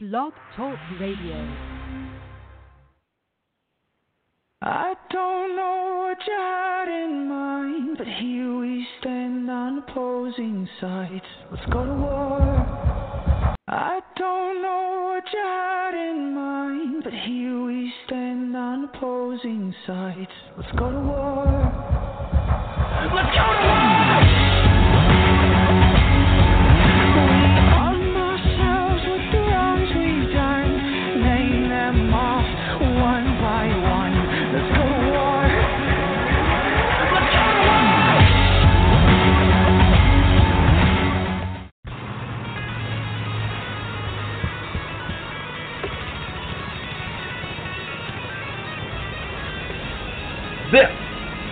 Blog Talk Radio. I don't know what you had in mind, but here we stand on opposing sides. Let's go to war. I don't know what you had in mind, but here we stand on opposing sides. Let's go to war. Let's go to war!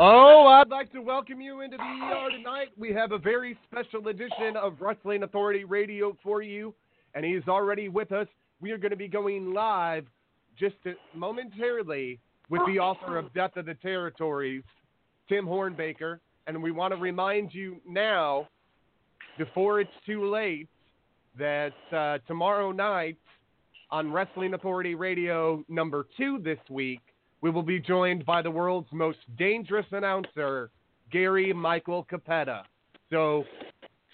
Oh, I'd like to welcome you into the ER tonight. We have a very special edition of Wrestling Authority Radio for you, and he's already with us. We are going to be going live just momentarily with the author of Death of the Territories, Tim Hornbaker. And we want to remind you now, before it's too late, that uh, tomorrow night on Wrestling Authority Radio number two this week, we will be joined by the world's most dangerous announcer, Gary Michael Cappetta. So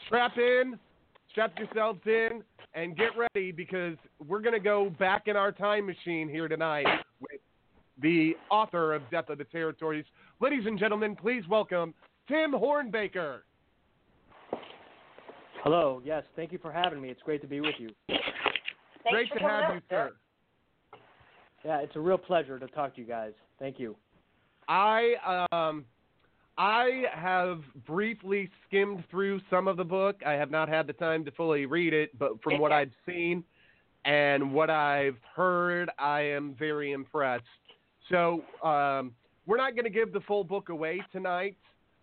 strap in, strap yourselves in, and get ready because we're going to go back in our time machine here tonight with the author of Death of the Territories. Ladies and gentlemen, please welcome Tim Hornbaker. Hello. Yes, thank you for having me. It's great to be with you. Great to have you, sir. Yeah, it's a real pleasure to talk to you guys. Thank you. I um I have briefly skimmed through some of the book. I have not had the time to fully read it, but from what I've seen and what I've heard, I am very impressed. So um, we're not going to give the full book away tonight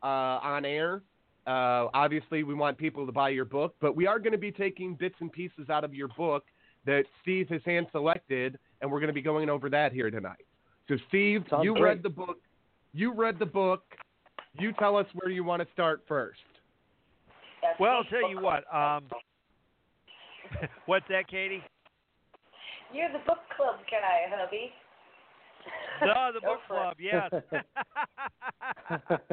uh, on air. Uh, obviously, we want people to buy your book, but we are going to be taking bits and pieces out of your book that Steve has hand selected, and we're going to be going over that here tonight. So, Steve, Sounds you great. read the book. You read the book. You tell us where you want to start first. Well, I'll tell you what. Um, what's that, Katie? You're the book club guy, hubby. No, the book for club. Yes.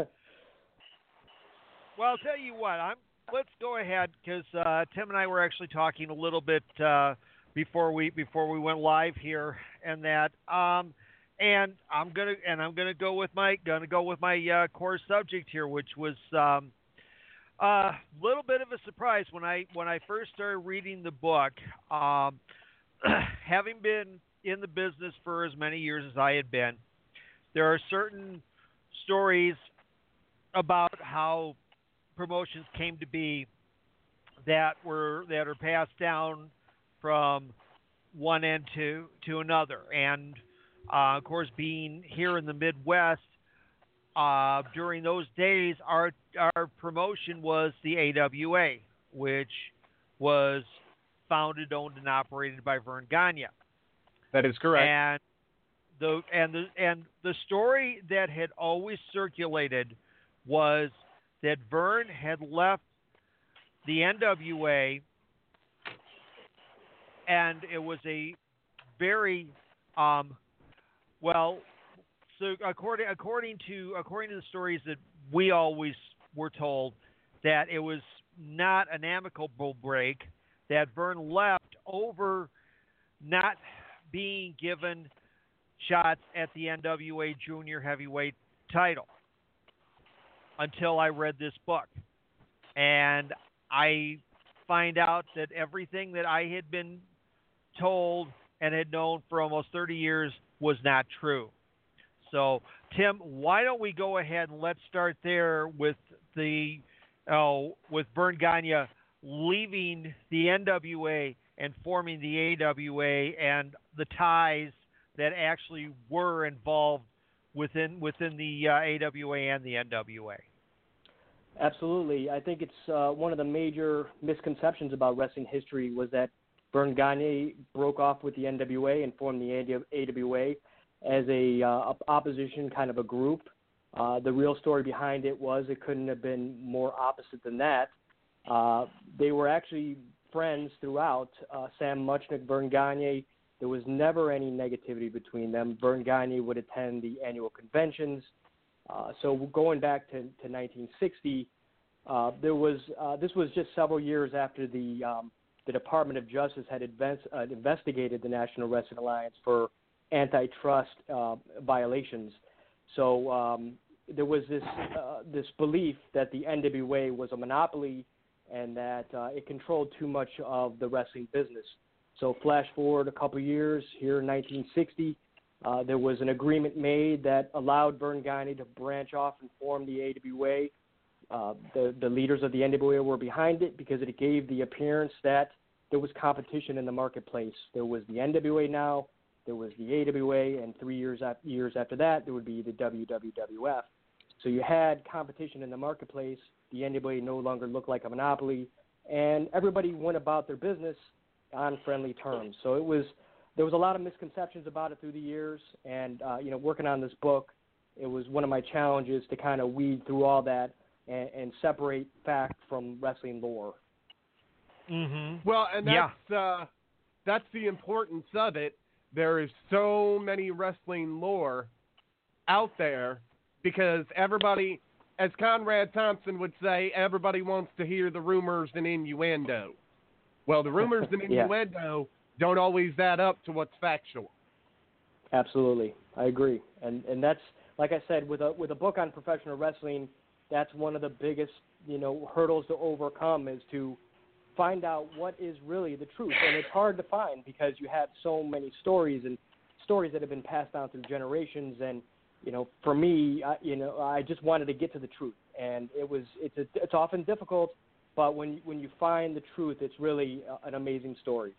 well, I'll tell you what. I'm. Let's go ahead because uh, Tim and I were actually talking a little bit uh, before we before we went live here, and that. Um, and I'm gonna and I'm gonna go with my gonna go with my uh, core subject here, which was um, a little bit of a surprise when I when I first started reading the book. Um, having been in the business for as many years as I had been, there are certain stories about how promotions came to be that were that are passed down from one end to to another, and uh, of course, being here in the Midwest. Uh, during those days, our our promotion was the AWA, which was founded, owned, and operated by Verne Gagne. That is correct. And the and the and the story that had always circulated was that Vern had left the NWA, and it was a very um, well. So according according to according to the stories that we always were told, that it was not an amicable break. That Vern left over not being given shots at the NWA Junior Heavyweight title until I read this book. And I find out that everything that I had been told and had known for almost 30 years was not true. So, Tim, why don't we go ahead and let's start there with the oh, with Verne Gagne leaving the NWA and forming the AWA and the ties that actually were involved within within the uh, AWA and the NWA. Absolutely, I think it's uh, one of the major misconceptions about wrestling history was that Verne Gagne broke off with the NWA and formed the AWA as a uh, opposition kind of a group. Uh, the real story behind it was it couldn't have been more opposite than that. Uh, they were actually friends throughout. Uh, Sam Muchnick, Verne Gagne, there was never any negativity between them. Verne Gagne would attend the annual conventions. Uh, so going back to, to 1960, uh, there was this was just several years after the um, the Department of Justice had advanced, uh, investigated the National Wrestling Alliance for antitrust uh, violations. So um, there was this uh, this belief that the NWA was a monopoly and that uh, it controlled too much of the wrestling business. So flash forward a couple years here in 1960, uh, there was an agreement made that allowed Verne Gagne to branch off and form the AWA. Uh, the the leaders of the NWA were behind it because it gave the appearance that there was competition in the marketplace. There was the NWA now, there was the AWA, and three years after, years after that, there would be the WWWF. So you had competition in the marketplace. The NWA no longer looked like a monopoly, and everybody went about their business on friendly terms. So it was there was a lot of misconceptions about it through the years, and uh, you know, working on this book, it was one of my challenges to kind of weed through all that and, and separate fact from wrestling lore. Mm-hmm. Well, and that's yeah. uh, that's the importance of it. There is so many wrestling lore out there because everybody, as Conrad Thompson would say, everybody wants to hear the rumors and innuendo. Well, the rumors and innuendo yeah. don't always add up to what's factual. Absolutely, I agree, and and that's like I said with a with a book on professional wrestling, that's one of the biggest you know hurdles to overcome is to find out what is really the truth, and it's hard to find because you have so many stories and stories that have been passed down through generations and you know, for me, I, you know, I just wanted to get to the truth, and it was it's a, it's often difficult, but when when you find the truth, it's really an amazing story.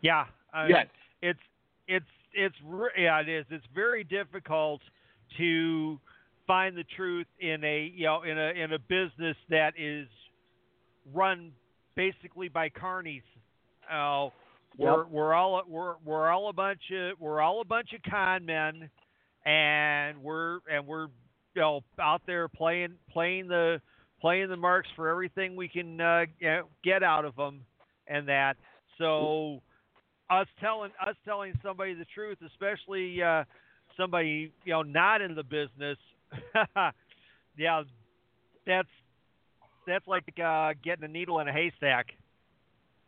Yeah. Uh, yes. It's it's it's yeah it is. It's very difficult to find the truth in a you know in a in a business that is run basically by carnies. Uh, we're yep. we're all we're we're all a bunch of we're all a bunch of con men and we're and we're you know out there playing playing the playing the marks for everything we can uh, get out of them, and that. So us telling us telling somebody the truth, especially uh, somebody you know not in the business, yeah, that's that's like uh, getting a needle in a haystack.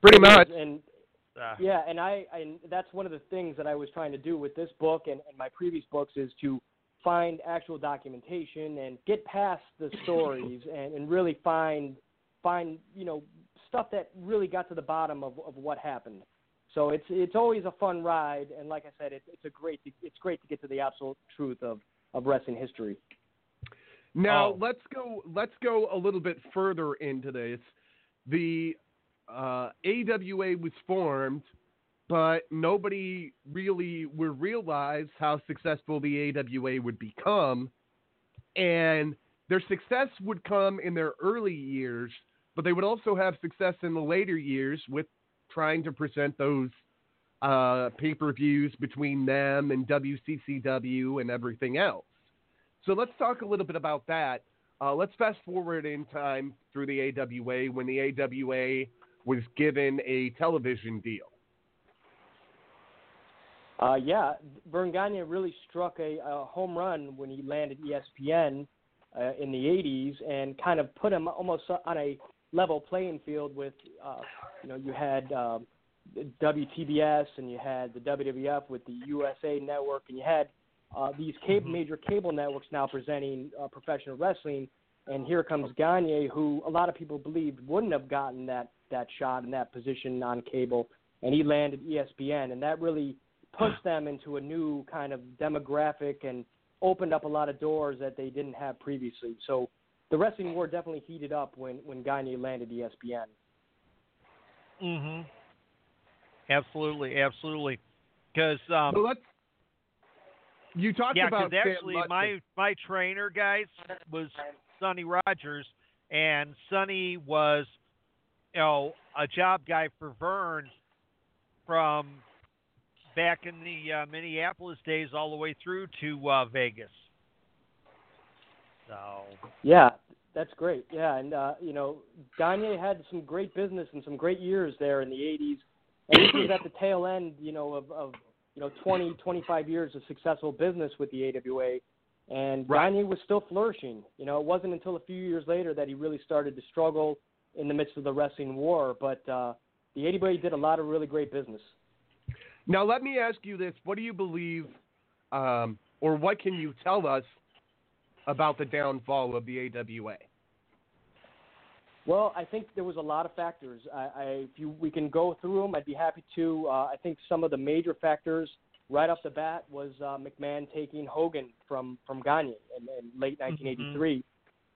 Pretty much. And uh, yeah, and I and that's one of the things that I was trying to do with this book and, and my previous books is to find actual documentation and get past the stories and, and really find find you know stuff that really got to the bottom of, of what happened. So it's it's always a fun ride, and like I said, it's it's a great it's great to get to the absolute truth of of wrestling history. Now oh. let's go let's go a little bit further into this. The uh, AWA was formed, but nobody really would realize how successful the AWA would become. And their success would come in their early years, but they would also have success in the later years with trying to present those uh, pay per views between them and WCCW and everything else. So let's talk a little bit about that. Uh, let's fast forward in time through the AWA when the AWA was given a television deal. Uh, yeah, Verne Gagne really struck a, a home run when he landed ESPN uh, in the 80s and kind of put him almost on a level playing field with, uh, you know, you had um, WTBS and you had the WWF with the USA Network and you had uh, these cable, mm-hmm. major cable networks now presenting uh, professional wrestling. And here comes Gagne, who a lot of people believed wouldn't have gotten that that shot in that position on cable, and he landed ESPN, and that really pushed them into a new kind of demographic and opened up a lot of doors that they didn't have previously. So the wrestling war definitely heated up when when Gagne landed ESPN. Mm hmm. Absolutely, absolutely. Because um, So let's. You talked yeah, about because Sam actually Lutz. my my trainer guys was Sonny Rogers, and Sonny was you know a job guy for Verne from back in the uh, Minneapolis days all the way through to uh, Vegas. So Yeah, that's great. Yeah, and uh, you know, Gagne had some great business and some great years there in the '80s, and this was at the tail end, you know, of, of you know 20, 25 years of successful business with the AWA, and Right. Gagne was still flourishing. You know, it wasn't until a few years later that he really started to struggle in the midst of the wrestling war, but uh, the AWA did a lot of really great business. Now, let me ask you this: What do you believe, um, or what can you tell us about the downfall of the AWA? Well, I think there was a lot of factors. I, I if you we can go through them, I'd be happy to. Uh, I think some of the major factors right off the bat was uh, McMahon taking Hogan from from Gagne in, in late 1983.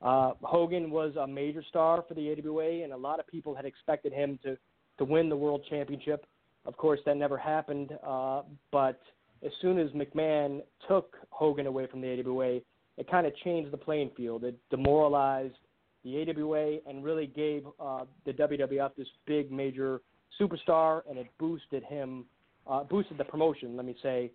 Uh, Hogan was a major star for the AWA, and a lot of people had expected him to to win the world championship. Of course, that never happened. Uh, but as soon as McMahon took Hogan away from the AWA, it kind of changed the playing field. It demoralized the AWA and really gave uh, the WWF this big major superstar, and it boosted him, uh, boosted the promotion, let me say,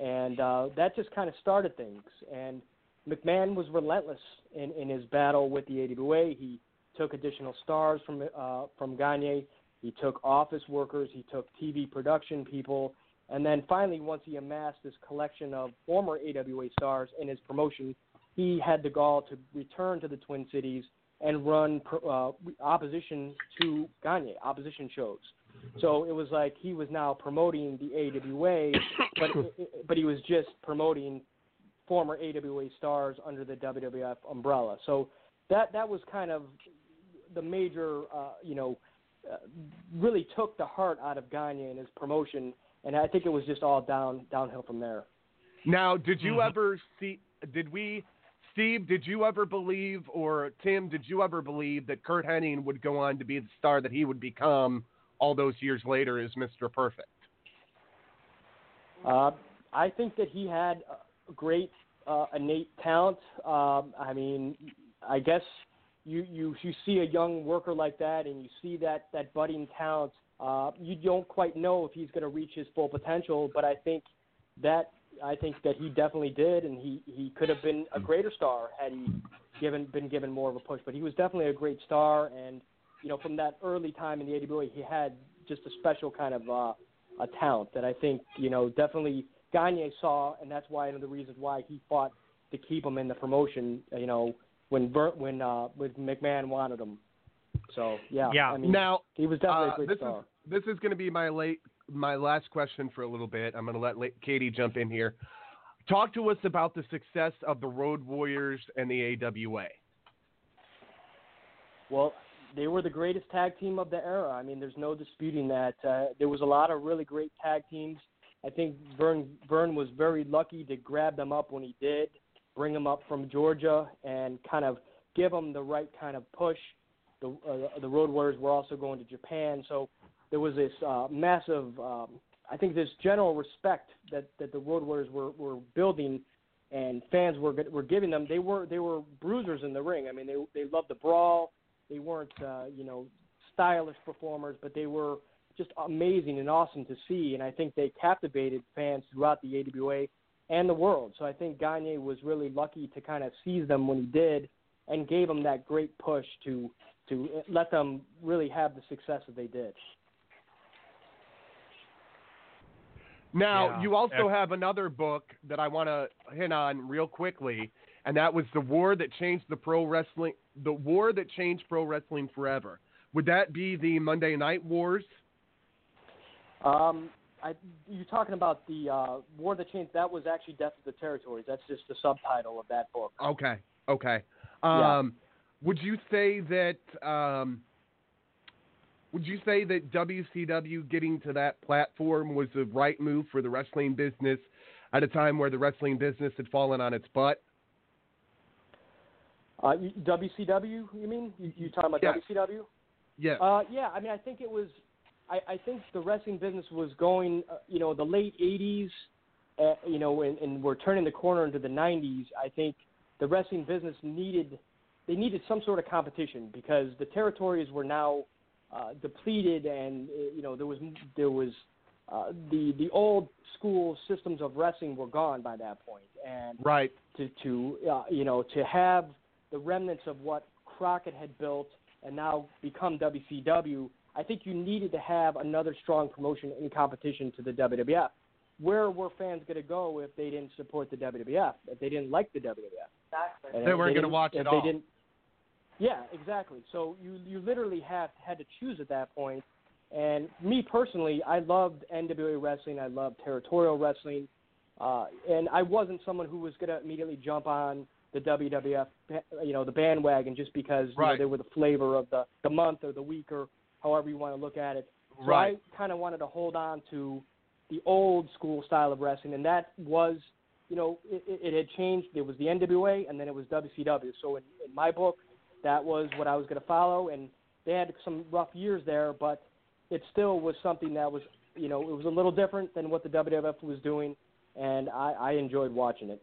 and uh, that just kind of started things. And McMahon was relentless in, in his battle with the AWA. He took additional stars from uh, from Gagne. He took office workers. He took TV production people. And then finally, once he amassed this collection of former AWA stars in his promotion, he had the gall to return to the Twin Cities and run uh, opposition to Gagne, opposition shows. So it was like he was now promoting the AWA, but but he was just promoting former AWA stars under the WWF umbrella. So that that was kind of the major, uh, you know, uh, really took the heart out of Gagne and his promotion, and I think it was just all down downhill from there. Now, did you Mhm. ever see? Did we, Steve? Did you ever believe, or Tim? Did you ever believe that Curt Hennig would go on to be the star that he would become all those years later as Mr. Perfect? Uh, I think that he had great uh, innate talent. Um, I mean, I guess you, you you see a young worker like that, and you see that that budding talent. Uh, you don't quite know if he's going to reach his full potential, but I think that I think that he definitely did, and he he could have been a greater star had he given been given more of a push. But he was definitely a great star, and you know from that early time in the AWA, he had just a special kind of uh, a talent that I think you know definitely Gagne saw, and that's why one of the reasons why he fought to keep him in the promotion. You know when Ver, when uh, when McMahon wanted him. So yeah, Yeah. I mean now, he was definitely uh, a great this star. is this is going to be my late my last question for a little bit. I'm going to let Katie jump in here. Talk to us about the success of the Road Warriors and the AWA. Well, they were the greatest tag team of the era. I mean, there's no disputing that. Uh, there was a lot of really great tag teams. I think Verne Verne was very lucky to grab them up when he did, bring them up from Georgia, and kind of give them the right kind of push. The uh, the Road Warriors were also going to Japan, so there was this uh, massive. Um, I think this general respect that that the Road Warriors were were building, and fans were were giving them. They were they were bruisers in the ring. I mean, they they loved the brawl. They weren't uh, you know stylish performers, but they were just amazing and awesome to see. And I think they captivated fans throughout the AWA and the world. So I think Gagne was really lucky to kind of seize them when he did, and gave them that great push to to let them really have the success that they did. Now, Yeah. you also have another book that I want to hit on real quickly, and that was the war that changed the pro wrestling, the war that changed pro wrestling forever. Would that be the Monday Night Wars? Um, I, you're talking about the uh, War that Changed. That was actually Death of the Territories. That's just the subtitle of that book. Okay, okay. Yeah. Um, Would you say that? Um, would you say that WCW getting to that platform was the right move for the wrestling business at a time where the wrestling business had fallen on its butt? Uh, WCW, you mean? You, you talking about Yes. WCW? Yeah. Uh, yeah, I mean, I think it was. I, I think the wrestling business was going, uh, you know, the late '80s, uh, you know, and, and we're turning the corner into the '90s. I think the wrestling business needed, they needed some sort of competition because the territories were now uh, depleted, and uh, you know, there was there was uh, the the old school systems of wrestling were gone by that point, and right. to to uh, you know to have the remnants of what Crockett had built and now become WCW. I think you needed to have another strong promotion in competition to the WWF. Where were fans going to go if they didn't support the WWF? If they didn't like the WWF? Exactly. They weren't gonna watch it all. They didn't, yeah, exactly. So you you literally have had to choose at that point. And me personally, I loved NWA wrestling. I loved territorial wrestling, uh, and I wasn't someone who was going to immediately jump on the WWF, you know, the bandwagon just because you know, they were the flavor of the the month or the week or however you want to look at it. So Right. I kind of wanted to hold on to the old school style of wrestling, and that was, you know, it, it it had changed. It was the NWA, and then it was WCW. So in, in my book, that was what I was going to follow, and they had some rough years there, but it still was something that was, you know, it was a little different than what the WWF was doing, and I, I enjoyed watching it.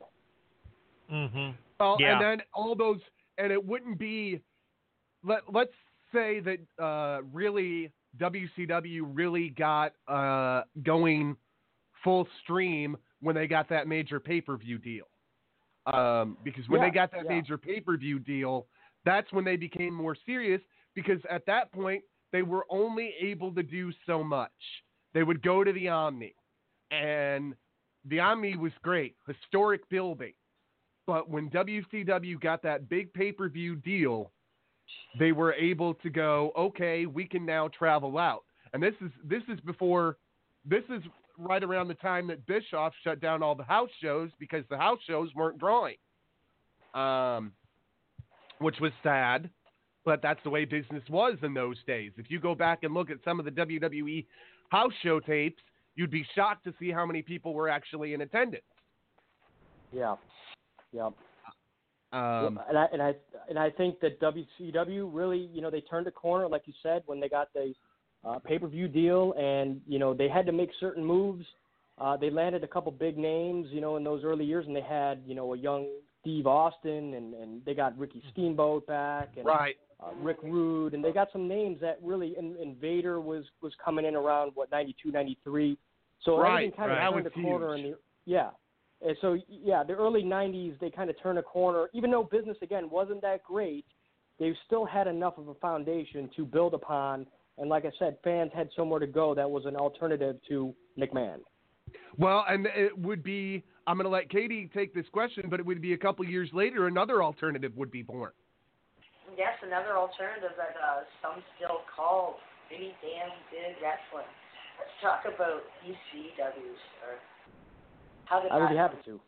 Mm-hmm. Well, Yeah. and then all those, and it wouldn't be. Let Let's say that uh, really WCW really got uh, going full stream when they got that major pay per view deal. Um, because when Yeah, they got that yeah. major pay per view deal, that's when they became more serious. Because at that point, they were only able to do so much. They would go to the Omni, and the Omni was great, historic building. But when WCW got that big pay per view deal, they were able to go, okay, we can now travel out. And this is this is before this is right around the time that Bischoff shut down all the house shows because the house shows weren't drawing. Um which was sad, but that's the way business was in those days. If you go back and look at some of the WWE house show tapes, you'd be shocked to see how many people were actually in attendance. Yeah, yeah. Um, and I and I and I think that WCW really, you know, they turned a corner, like you said, when they got the uh, pay-per-view deal, and you know they had to make certain moves. Uh, they landed a couple big names, you know, in those early years, and they had, you know, a young Steve Austin, and and they got Ricky Steamboat back, and right. uh, Rick Rude, and they got some names that really. And, and Vader was was coming in around what 92, 93. So Right, everything kind right. of turned a corner huge. in the yeah. And so yeah, the early '90s they kind of turned a corner. Even though business again wasn't that great, they still had enough of a foundation to build upon. And like I said, fans had somewhere to go that was an alternative to McMahon. Well, and it would be. I'm going to let Katie take this question, but it would be a couple years later. Another alternative would be born. Yes, another alternative that uh, some still call pretty damn good wrestling. Let's talk about ECW, sir. How did I would that be happy to.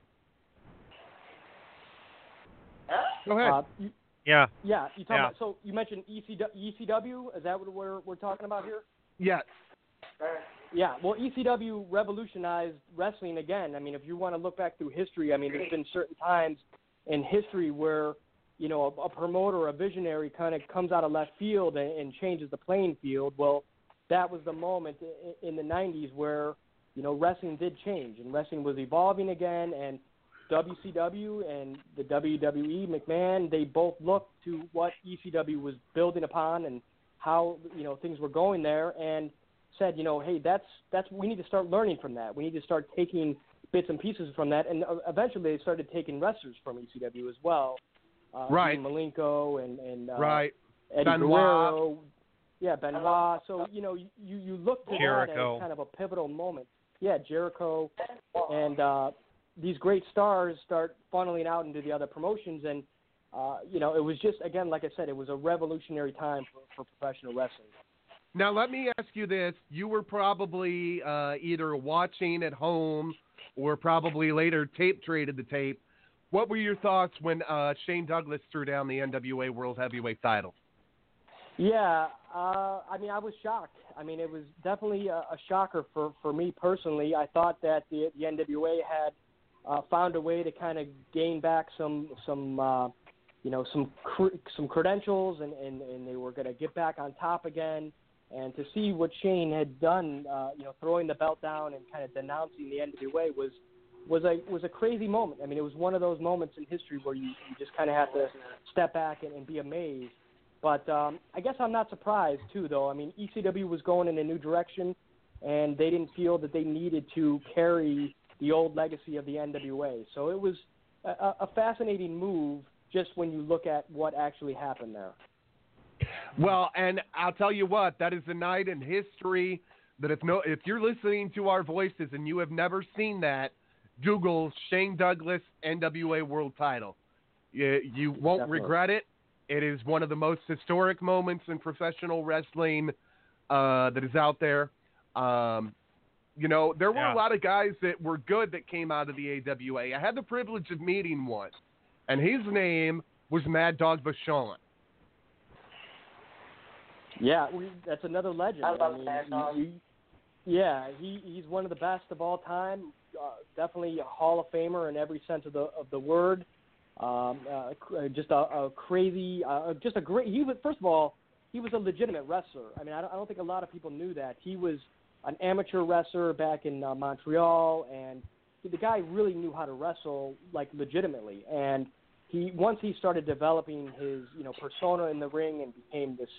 Huh? Go ahead. Uh, you, Yeah. yeah, you talking Yeah. about, so you mentioned E ECW, ECW. Is that what we're we're talking about here? yes. Sir. Yeah, well, ECW revolutionized wrestling again. I mean, if you want to look back through history, I mean, there's been certain times in history where, you know, a, a promoter, a visionary kind of comes out of left field and, and changes the playing field. Well, that was the moment in, in the 90s where, you know, wrestling did change and wrestling was evolving again. And WCW and the WWE, McMahon, they both looked to what ECW was building upon and how, you know, things were going there. And said, you know, hey, that's that's we need to start learning from that. We need to start taking bits and pieces from that, and uh, eventually they started taking wrestlers from ECW as well. Uh, Right. Malenko and and uh, right. Eddie Benoit. Guerrero. Yeah, Benoit. So you know, you you look to that as kind of a pivotal moment. Yeah, Jericho, and uh, these great stars start funneling out into the other promotions, and uh, you know, it was just again, like I said, it was a revolutionary time for, for professional wrestling. Now let me ask you this: You were probably uh, either watching at home or probably later tape traded the tape. What were your thoughts when uh, Shane Douglas threw down the NWA World Heavyweight title? Yeah, uh, I mean, I was shocked. I mean, it was definitely a, a shocker for for me personally. I thought that the the NWA had uh, found a way to kind of gain back some some uh, you know, some cr- some credentials, and, and and they were going to get back on top again. And to see what Shane had done, uh, you know, throwing the belt down and kind of denouncing the NWA was was a was a crazy moment. I mean, it was one of those moments in history where you, you just kind of have to step back and, and be amazed. But um, I guess I'm not surprised too, though. I mean, ECW was going in a new direction, and they didn't feel that they needed to carry the old legacy of the NWA. So it was a, a fascinating move, just when you look at what actually happened there. Well, and I'll tell you what, that is a night in history that if no if you're listening to our voices and you have never seen that, Google Shane Douglas NWA World Title. You, you won't Definitely. regret it. It is one of the most historic moments in professional wrestling uh, that is out there. Um, you know, there were Yeah. a lot of guys that were good that came out of the AWA. I had the privilege of meeting one, and his name was Mad Dog Vachon. Yeah, we, that's another legend. I love mean, Mad Dog. he- yeah, he he's one of the best of all time. Uh, definitely a Hall of Famer in every sense of the of the word. Um, uh, just a, a crazy, uh, just a great. He was first of all, he was a legitimate wrestler. I mean, I don't, I don't think a lot of people knew that he was an amateur wrestler back in uh, Montreal, and the guy really knew how to wrestle like legitimately. And he once he started developing his you know persona in the ring and became this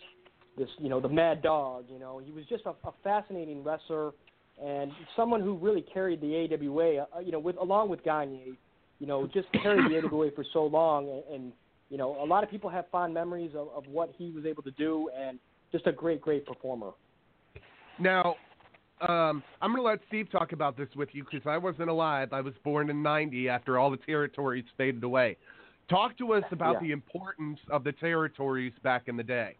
this you know the mad dog you know he was just a, a fascinating wrestler and someone who really carried the AWA uh, you know with along with Gagne you know just carried the AWA for so long and, and you know a lot of people have fond memories of, of what he was able to do and just a great great performer Now, um, I'm going to let Steve talk about this with you because I wasn't alive. I was born in 90 after all the territories faded away. Talk to us about Yeah. the importance of the territories back in the day.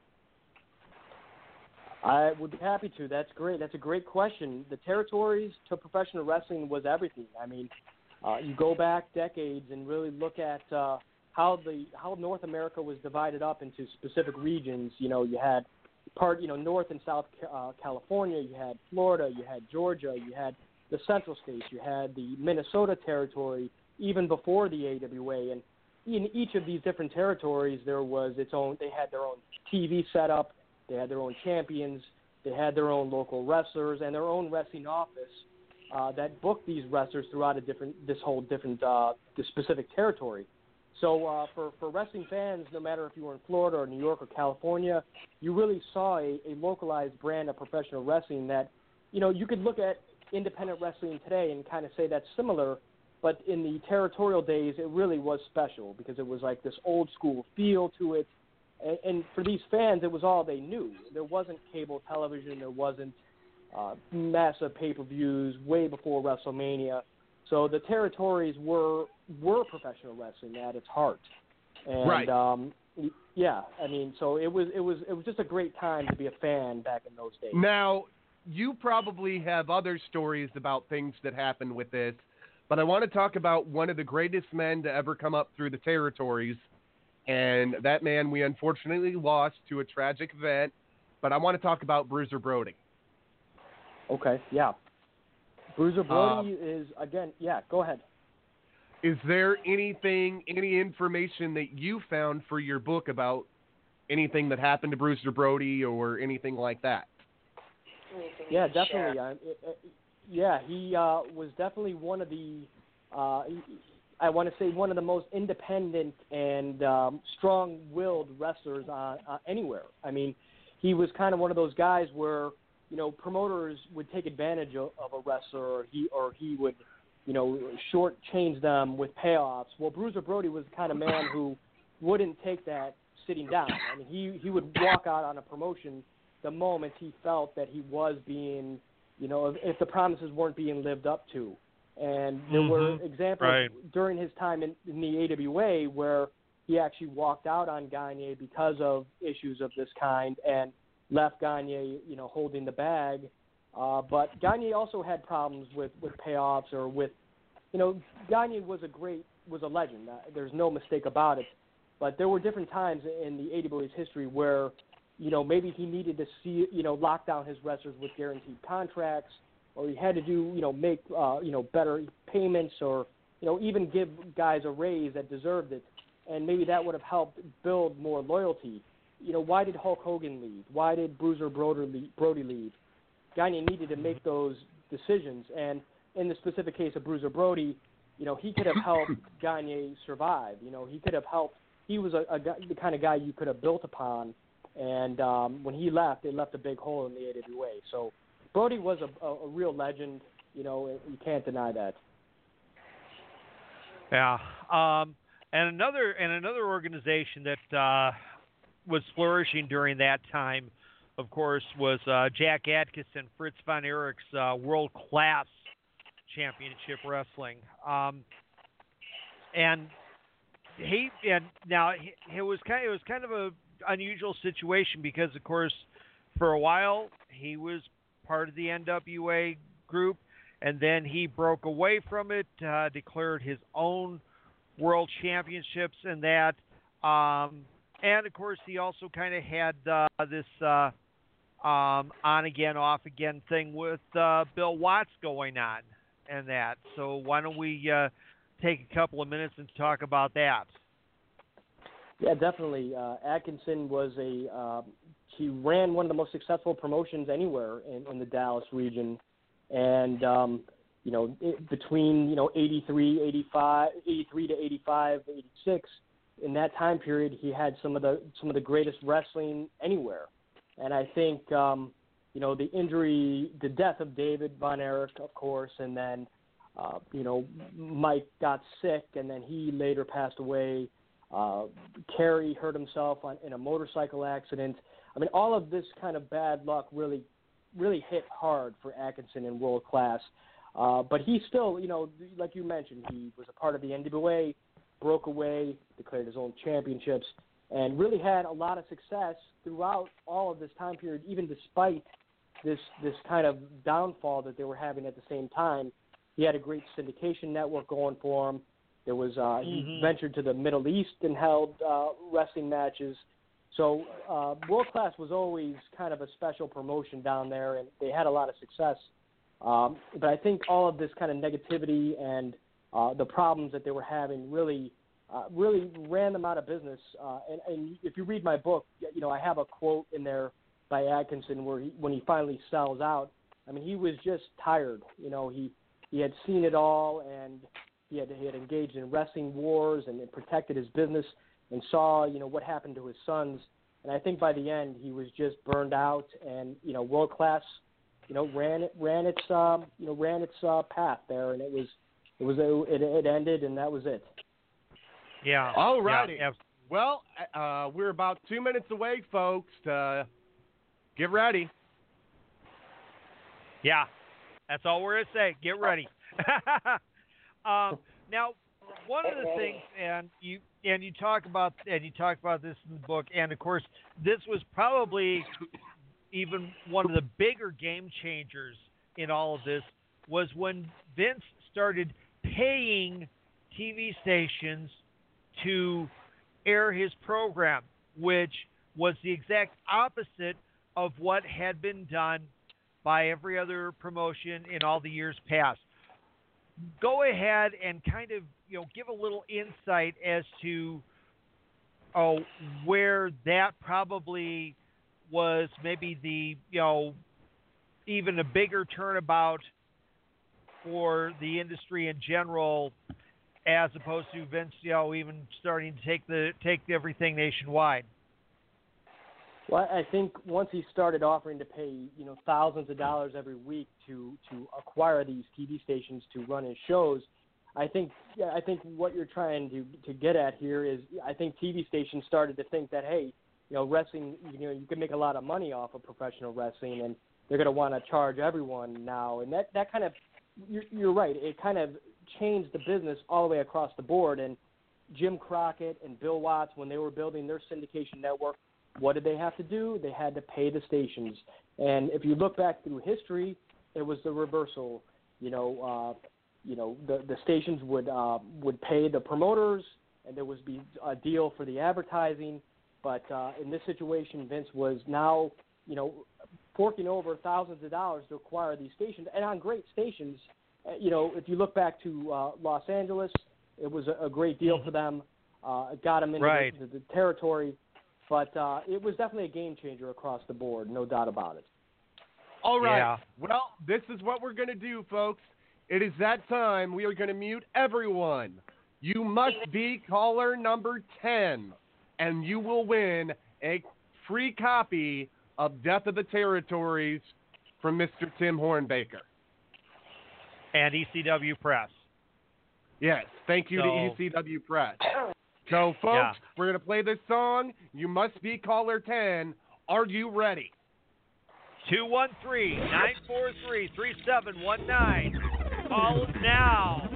I would be happy to. That's great. That's a great question. The territories to professional wrestling was everything. I mean, uh, you go back decades and really look at uh, how the how North America was divided up into specific regions. You know, you had part, you know, North and South uh, California. You had Florida. You had Georgia. You had the Central States. You had the Minnesota territory, even before the AWA. And in each of these different territories, there was its own. They had their own TV setup. They had their own champions. They had their own local wrestlers and their own wrestling office uh, that booked these wrestlers throughout a different, this whole different, uh, this specific territory. So uh, for for wrestling fans, no matter if you were in Florida or New York or California, you really saw a, a localized brand of professional wrestling that, you know, you could look at independent wrestling today and kind of say that's similar, but in the territorial days, it really was special because it was like this old school feel to it and, and for these fans, it was all they knew. There wasn't cable television. There wasn't uh, massive pay-per-views way before WrestleMania. So the territories were were professional wrestling at its heart. And Right. um, yeah, I mean, so it was it was it was just a great time to be a fan back in those days. Now, you probably have other stories about things that happened with this, but I want to talk about one of the greatest men to ever come up through the territories. And that man we unfortunately lost to a tragic event, but I want to talk about Bruiser Brody. Okay, yeah. Bruiser Brody is again, yeah. Go ahead. Is there anything, any information that you found for your book about anything that happened to Bruiser Brody or anything like that? Anything Yeah, you can share. definitely. I, I, I- yeah, he uh, was definitely one of the. Uh, I want to say one of the most independent and um, strong-willed wrestlers uh, uh, anywhere. I mean, he was kind of one of those guys where you know promoters would take advantage of, of a wrestler, or he or he would you know shortchange them with payoffs. Well, Bruiser Brody was the kind of man who wouldn't take that sitting down. I mean, he he would walk out on a promotion the moment he felt that he was being, you know, if, if the promises weren't being lived up to. And there were Mhm. examples Right. during his time in, in the AWA where he actually walked out on Gagne because of issues of this kind and left Gagne, you know, holding the bag. Uh, but Gagne also had problems with with payoffs or with, you know, Gagne was a great was a legend. Uh, there's no mistake about it. But there were different times in the AWA's history where, you know, maybe he needed to see, you know, lock down his wrestlers with guaranteed contracts, or he had to do, you know, make, uh, you know, better payments, or, you know, even give guys a raise that deserved it. and maybe that would have helped build more loyalty. You know, why did Hulk Hogan leave? Why did Bruiser Brody leave? Gagne needed to make those decisions, and in the specific case of Bruiser Brody, you know, he could have helped Gagne survive. You know, he could have helped. He was a, a the kind of guy you could have built upon, and um, when he left, it left a big hole in the AWA. So Brody was a, a, a real legend. You know, you can't deny that. Yeah. Um, and another and another organization that uh, was flourishing during that time, of course, was uh, Jack Adkisson, Fritz von Erich's uh, world class championship wrestling. Um, and he and now it was kind of, it was kind of a unusual situation because of course for a while he was part of the NWA group and then he broke away from it, uh, declared his own world championships and that. Um, and of course, he also kind of had uh, this uh, um, on again, off again thing with uh, Bill Watts going on and that. So why don't we uh, take a couple of minutes and talk about that? Yeah, definitely. Uh, Adkisson was a uh, he ran one of the most successful promotions anywhere in, in the Dallas region, and um, you know it, between you know 83, 85, 83 to 85, 86, in that time period, he had some of the some of the greatest wrestling anywhere, and I think um, you know the injury, the death of David Von Erich, of course, and then uh, you know Mike got sick, and then he later passed away. Uh, Kerry hurt himself on, in a motorcycle accident. I mean, all of this kind of bad luck really, really hit hard for Adkisson in world class. Uh, but he still, you know, like you mentioned, he was a part of the NWA, broke away, declared his own championships, and really had a lot of success throughout all of this time period, even despite this this kind of downfall that they were having at the same time. He had a great syndication network going for him. There was uh, mm-hmm. he ventured to the Middle East and held uh, wrestling matches. So uh, World Class was always kind of a special promotion down there, and they had a lot of success. Um, but I think all of this kind of negativity and uh, the problems that they were having really, uh, really ran them out of business. Uh, and, and if you read my book, you know I have a quote in there by Adkisson where he, when he finally sells out, I mean he was just tired. You know he he had seen it all and he had he had engaged in wrestling wars and protected his business and saw you know what happened to his sons. And I think by the end he was just burned out and you know world class, you know ran it ran its um, you know ran its uh, path there and it was it was it, it ended and that was it. Yeah. All righty. Yeah, well, uh, we're about two minutes away, folks. To get ready. Yeah, that's all we're gonna say. Get ready. Um, now, one of the things, and you and you talk about and you talk about this in the book, and of course, this was probably even one of the bigger game changers in all of this was when Vince started paying TV stations to air his program, which was the exact opposite of what had been done by every other promotion in all the years past. Go ahead and kind of you know give a little insight as to oh where that probably was maybe the you know even a bigger turnabout for the industry in general as opposed to Vince you know even starting to take the take everything nationwide. Well, I think once he started offering to pay, you know, thousands of dollars every week to to acquire these TV stations to run his shows, I think I think what you're trying to to get at here is I think TV stations started to think that hey, you know, wrestling, you know, you can make a lot of money off of professional wrestling, and they're going to want to charge everyone now, and that that kind of you're, you're right, it kind of changed the business all the way across the board, and Jim Crockett and Bill Watts when they were building their syndication network what did they have to do? They had to pay the stations. And if you look back through history, it was the reversal. You know, uh, you know the the stations would uh, would pay the promoters, and there would be a deal for the advertising. But uh, in this situation, Vince was now you know forking over thousands of dollars to acquire these stations, and on great stations. Uh, you know, if you look back to uh, Los Angeles, it was a, a great deal mm-hmm. for them. uh, got them into Right. the, the, the territory. But uh, it was definitely a game changer across the board, no doubt about it. All right. Yeah. Well, this is what we're going to do, folks. It is that time. We are going to mute everyone. You must be caller number 10, and you will win a free copy of Death of the Territories from Mr. Tim Hornbaker. And ECW Press. Yes, thank you So- to ECW Press. So, folks, Yeah. we're going to play this song. You must be caller 10. Are you ready? 213 943 3719. Call now.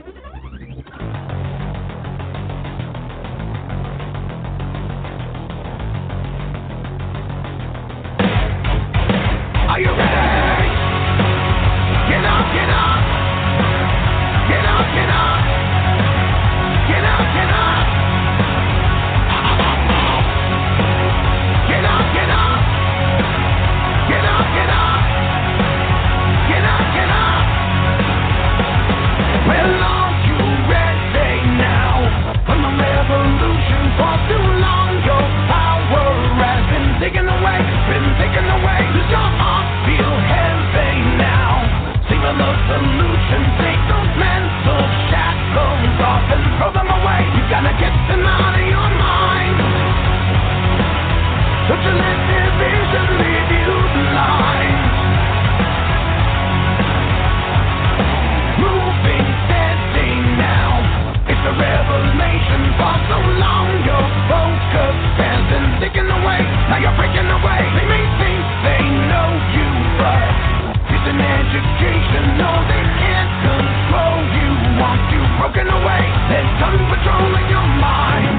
Focus has. Now you're breaking away. They may think they know you, but it's an education. No, they can't control you. Want you broken away. Your mind.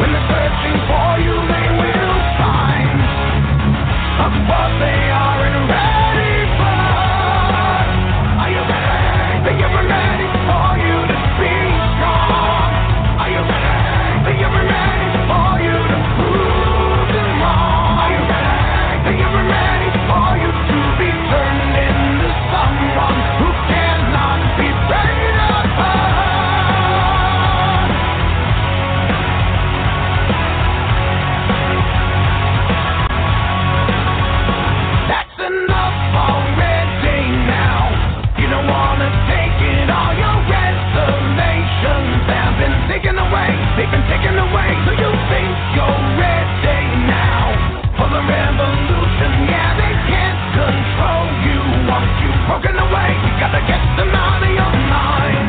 When they're searching for you, they will find of they are and ready away. You think you're ready now for the revolution? Yeah, they can't control you. Want you broken away? You gotta get them out of your mind.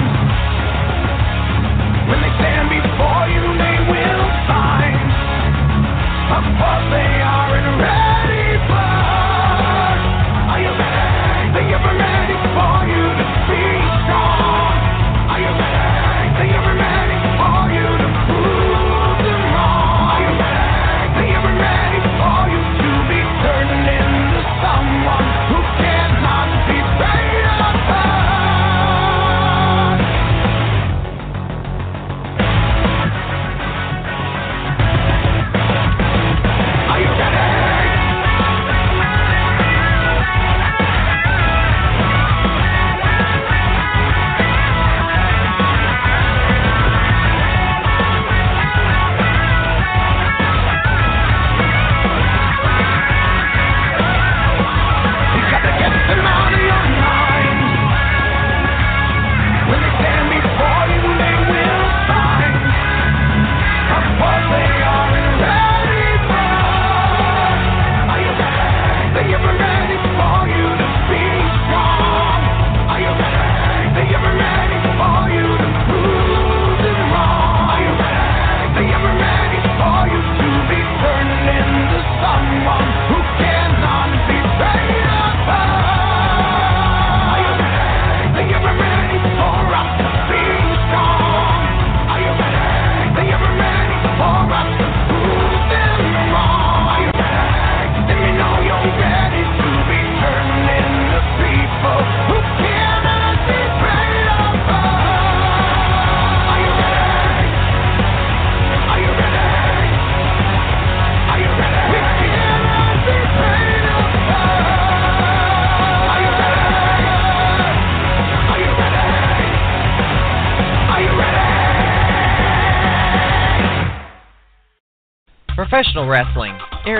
When they stand before you, they will find they are and ready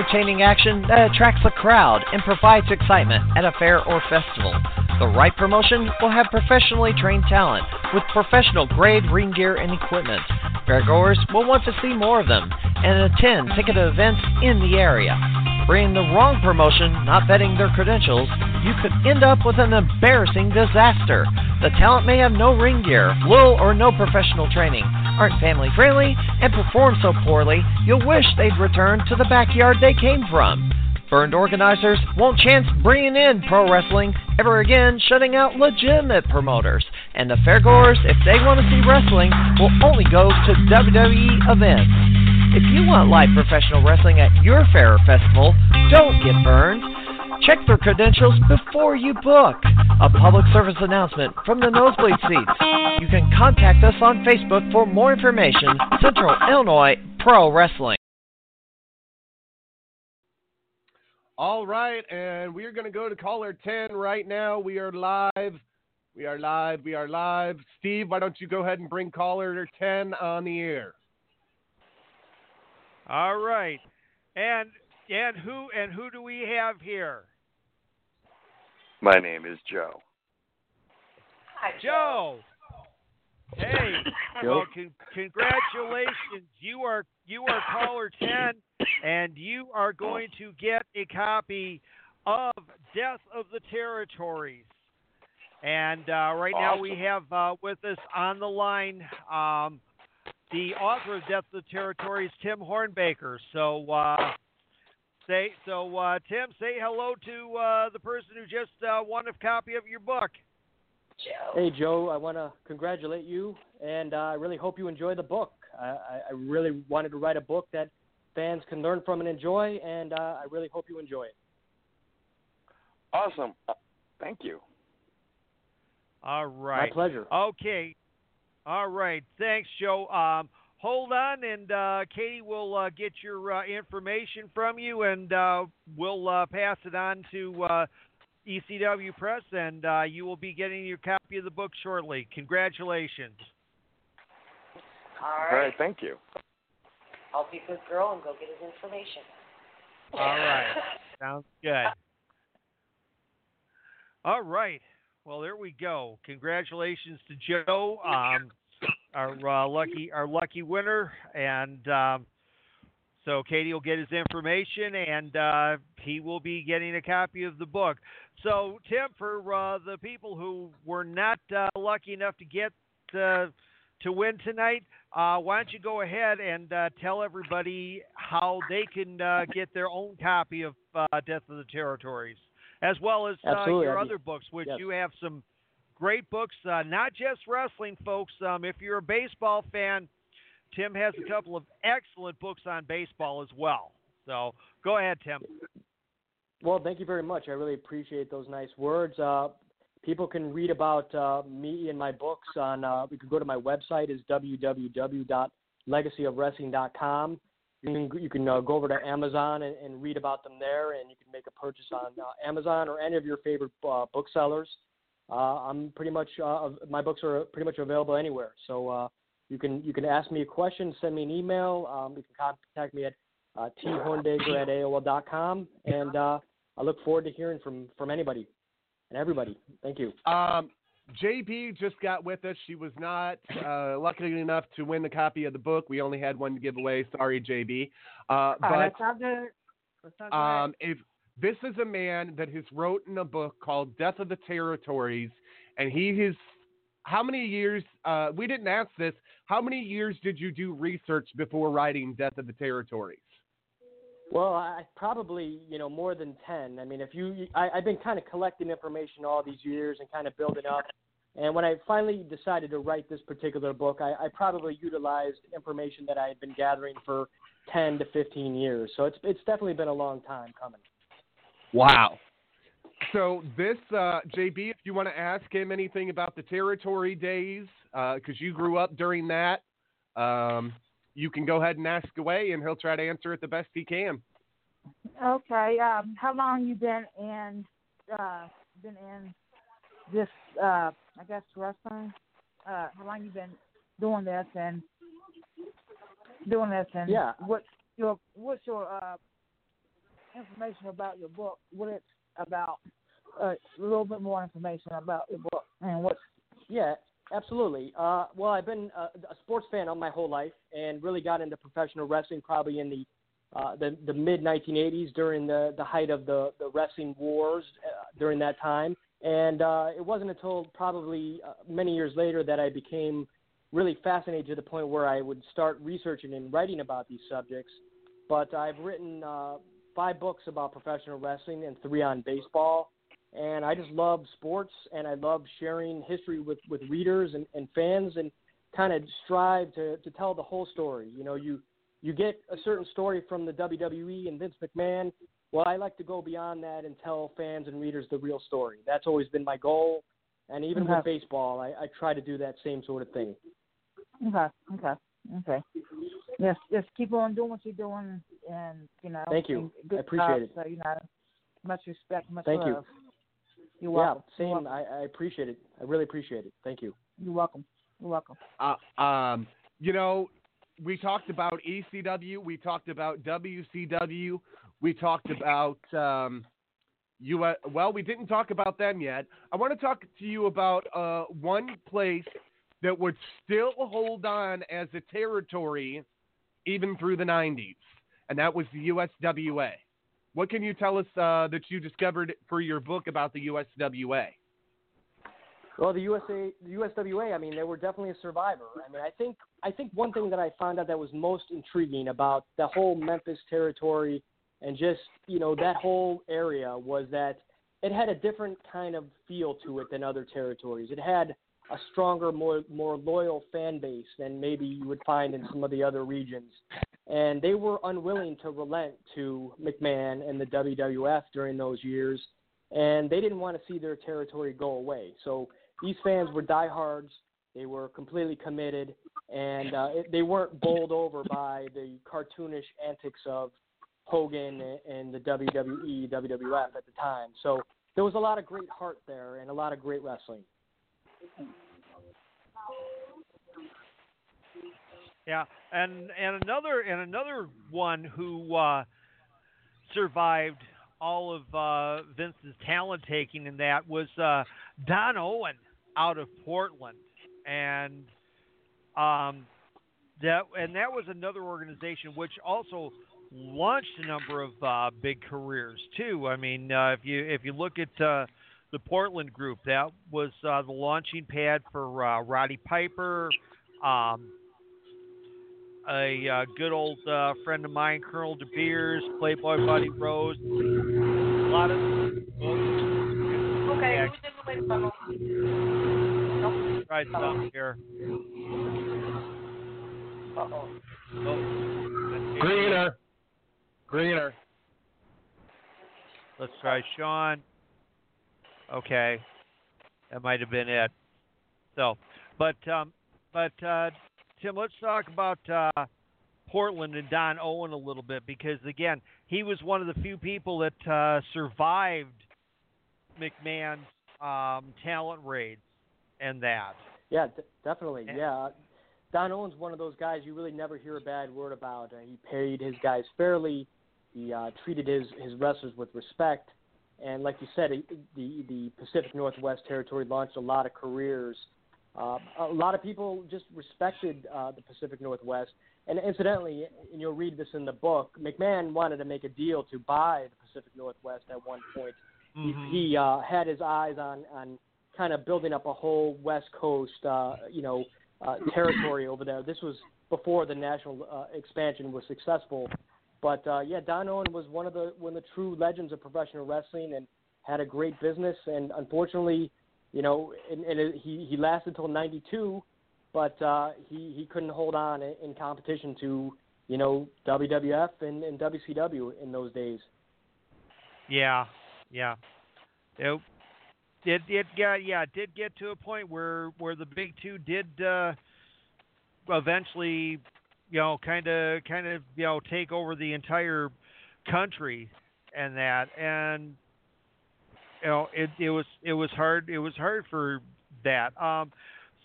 entertaining action that attracts a crowd and provides excitement at a fair or festival. The right promotion will have professionally trained talent with professional grade ring gear and equipment. Fairgoers will want to see more of them and attend ticketed events in the area. Bringing the wrong promotion, not vetting their credentials, you could end up with an embarrassing disaster. The talent may have no ring gear, little or no professional training, aren't family friendly, and perform so poorly you'll wish they'd return to the backyard they came from. Burned organizers won't chance bringing in pro wrestling ever again, shutting out legitimate promoters. And the fairgoers, if they want to see wrestling, will only go to WWE events. If you want live professional wrestling at your fair festival, don't get burned. Check their credentials before you book. A public service announcement from the nosebleed seats. You can contact us on Facebook for more information. Central Illinois Pro Wrestling. All right, and we are going to go to caller 10 right now. We are live. We are live. We are live. Steve, why don't you go ahead and bring caller 10 on the air? All right. And and who and who do we have here? My name is Joe. Hi, Joe. Hey, Joe. well, con- congratulations! You are you are caller ten, and you are going to get a copy of Death of the Territories. And uh, right now we have uh, with us on the line um, the author of Death of the Territories, Tim Hornbaker. So uh, say so, uh, Tim. Say hello to uh, the person who just uh, won a copy of your book. Joe. Hey, Joe, I want to congratulate you, and uh, I really hope you enjoy the book. I, I I really wanted to write a book that fans can learn from and enjoy, and uh, I really hope you enjoy it. Awesome. Uh, Thank you. All right. My pleasure. Okay. All right. Thanks, Joe. Um, hold on, and uh, Katie will uh, get your uh, information from you, and uh, we'll uh, pass it on to uh, ECW Press, and uh, you will be getting your copy of the book shortly. Congratulations. All All right. right, thank you. I'll be a good girl and go get his information. All right. Sounds good. All right. Well, there we go. Congratulations to Joe, um, our uh, lucky our lucky winner, and um, so Katie will get his information, and uh, he will be getting a copy of the book. So, Tim, for uh, the people who were not uh, lucky enough to get uh, to win tonight, uh, why don't you go ahead and uh, tell everybody how they can uh, get their own copy of uh, Death of the Territories, as well as uh, your other books, which yes. you have some great books, uh, not just wrestling, folks. Um, if you're a baseball fan, Tim has a couple of excellent books on baseball as well. So go ahead, Tim. Well, thank you very much. I really appreciate those nice words. Uh, people can read about uh, me and my books on. Uh, you can go to my website is www.legacyofwrestling.com. You can you can uh, go over to Amazon and, and read about them there, and you can make a purchase on uh, Amazon or any of your favorite uh, booksellers. Uh, I'm pretty much uh, my books are pretty much available anywhere. So uh, you can you can ask me a question, send me an email. Um, you can contact me at uh, thornbaker at AOL.com, and uh, I look forward to hearing from from anybody and everybody. Thank you. Um, JB just got with us. She was not uh, lucky enough to win the copy of the book. We only had one to give away. Sorry, JB. Uh, but that's all good. That's all good. um, if this is a man that has wrote in a book called Death of the Territories, and he has how many years? Uh, we didn't ask this. How many years did you do research before writing Death of the Territories? Well, I probably you know more than ten. I mean, if you, I, I've been kind of collecting information all these years and kind of building up. And when I finally decided to write this particular book, I, I probably utilized information that I had been gathering for ten to fifteen years. So it's it's definitely been a long time coming. Wow. So this uh, JB, if you want to ask him anything about the territory days, because you grew up during that, um, you can go ahead and ask away, and he'll try to answer it the best he can. okay. Um, how long you been in? Uh, been in this? Uh, I guess wrestling. Uh, how long you been doing this and doing this and Yeah. what your what's your uh, information about your book? What it's about? Uh, a little bit more information about your book and what's Yeah, absolutely. Uh, well, I've been a, a sports fan all my whole life, and really got into professional wrestling probably in the uh, the, the mid 1980s during the the height of the the wrestling wars uh, during that time. And uh, it wasn't until probably uh, many years later that I became really fascinated to the point where I would start researching and writing about these subjects. But I've written uh, five books about professional wrestling and three on baseball. And I just love sports and I love sharing history with, with readers and, and fans and kind of strive to, to tell the whole story. You know, you, you get a certain story from the WWE and Vince McMahon. Well, I like to go beyond that and tell fans and readers the real story. That's always been my goal. And even with baseball, I, I try to do that same sort of thing. okay, okay, okay. Just just keep on doing what you're doing, and you know. Thank you. Good I appreciate job, it. So you know, much respect, much Thank you. love. You're welcome. Yeah, You're same. welcome. I, I appreciate it. I really appreciate it. Thank you. You're welcome. You're welcome. Uh, um, you know, we talked about ECW, we talked about WCW, we talked about um, you. Well, we didn't talk about them yet. I want to talk to you about uh, one place that would still hold on as a territory even through the '90s, and that was the USWA. What can you tell us uh, that you discovered for your book about the USWA? Well, the USA, the USWA. I mean, they were definitely a survivor. I mean, I think I think one thing that I found out that was most intriguing about the whole Memphis territory and just you know that whole area was that it had a different kind of feel to it than other territories. It had a stronger, more more loyal fan base than maybe you would find in some of the other regions. And they were unwilling to relent to McMahon and the WWF during those years, and they didn't want to see their territory go away. So these fans were diehards. They were completely committed, and uh, it, they weren't bowled over by the cartoonish antics of Hogan and the WWE, WWF at the time. So there was a lot of great heart there and a lot of great wrestling. Yeah, and and another and another one who uh, survived all of uh, Vince's talent taking in that was uh, Don Owen out of Portland, and um, that and that was another organization which also launched a number of uh, big careers too. I mean, uh, if you if you look at uh, the Portland group, that was uh, the launching pad for uh, Roddy Piper. Um, a uh, good old uh, friend of mine, Colonel De Beers, Playboy Buddy Rose. A lot of Okay, Yeah. who's in the late funnel? tried some here. Uh-oh. Oh, Greener, greener. Let's try Sean. Okay, that might have been it. So, but um, but uh, Tim, let's talk about uh, Portland and Don Owen a little bit because again, he was one of the few people that uh, survived McMahon's um, talent raids and that. Yeah, d- definitely. Yeah. Don Owen's one of those guys you really never hear a bad word about. Uh, he paid his guys fairly. He uh, treated his his wrestlers with respect, and like you said, the the Pacific Northwest Territory launched a lot of careers. Uh, a lot of people just respected uh, the Pacific Northwest. And incidentally, and you'll read this in the book, McMahon wanted to make a deal to buy the Pacific Northwest at one point. Mhm. He, he uh, had his eyes on on kind of building up a whole West Coast, uh, you know, uh, territory over there. This was before the national uh, expansion was successful. But uh, yeah, Don Owen was one of the one of the true legends of professional wrestling and had a great business. And unfortunately, you know, and, and he he lasted until '92, but uh, he he couldn't hold on in, in competition to you know WWF and, and WCW in those days. Yeah, yeah. It it it got yeah it did get to a point where where the big two did uh, eventually you know kind of kind of you know take over the entire country and that and you know it it was it was hard it was hard for that. Um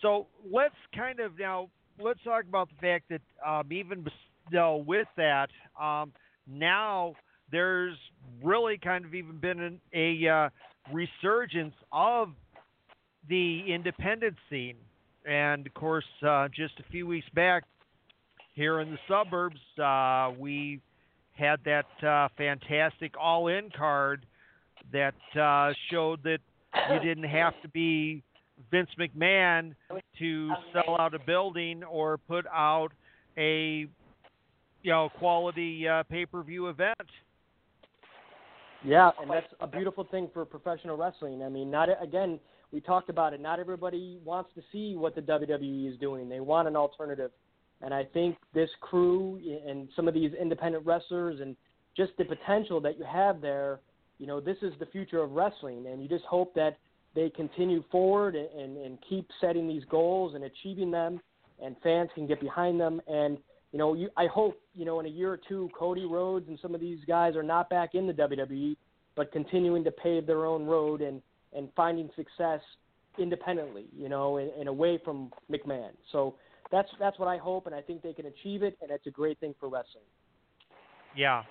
so let's kind of now let's talk about the fact that um even with that, um, now there's really kind of even been an, a uh, resurgence of the independent scene, and of course, uh, just a few weeks back here in the suburbs, uh, we had that uh, fantastic all-in card that uh, showed that you didn't have to be Vince McMahon to sell out a building or put out a you know quality uh, pay-per-view event. Yeah, and that's a beautiful thing for professional wrestling. I mean, not again, we talked about it. Not everybody wants to see what the WWE is doing. They want an alternative. And I think this crew and some of these independent wrestlers and just the potential that you have there, you know, this is the future of wrestling. And you just hope that they continue forward and, and, and keep setting these goals and achieving them, and fans can get behind them. And you know, you, I hope you know in a year or two, Cody Rhodes and some of these guys are not back in the WWE, but continuing to pave their own road and and finding success independently, you know, and, and away from McMahon. So that's that's what I hope, and I think they can achieve it, and it's a great thing for wrestling. Yeah,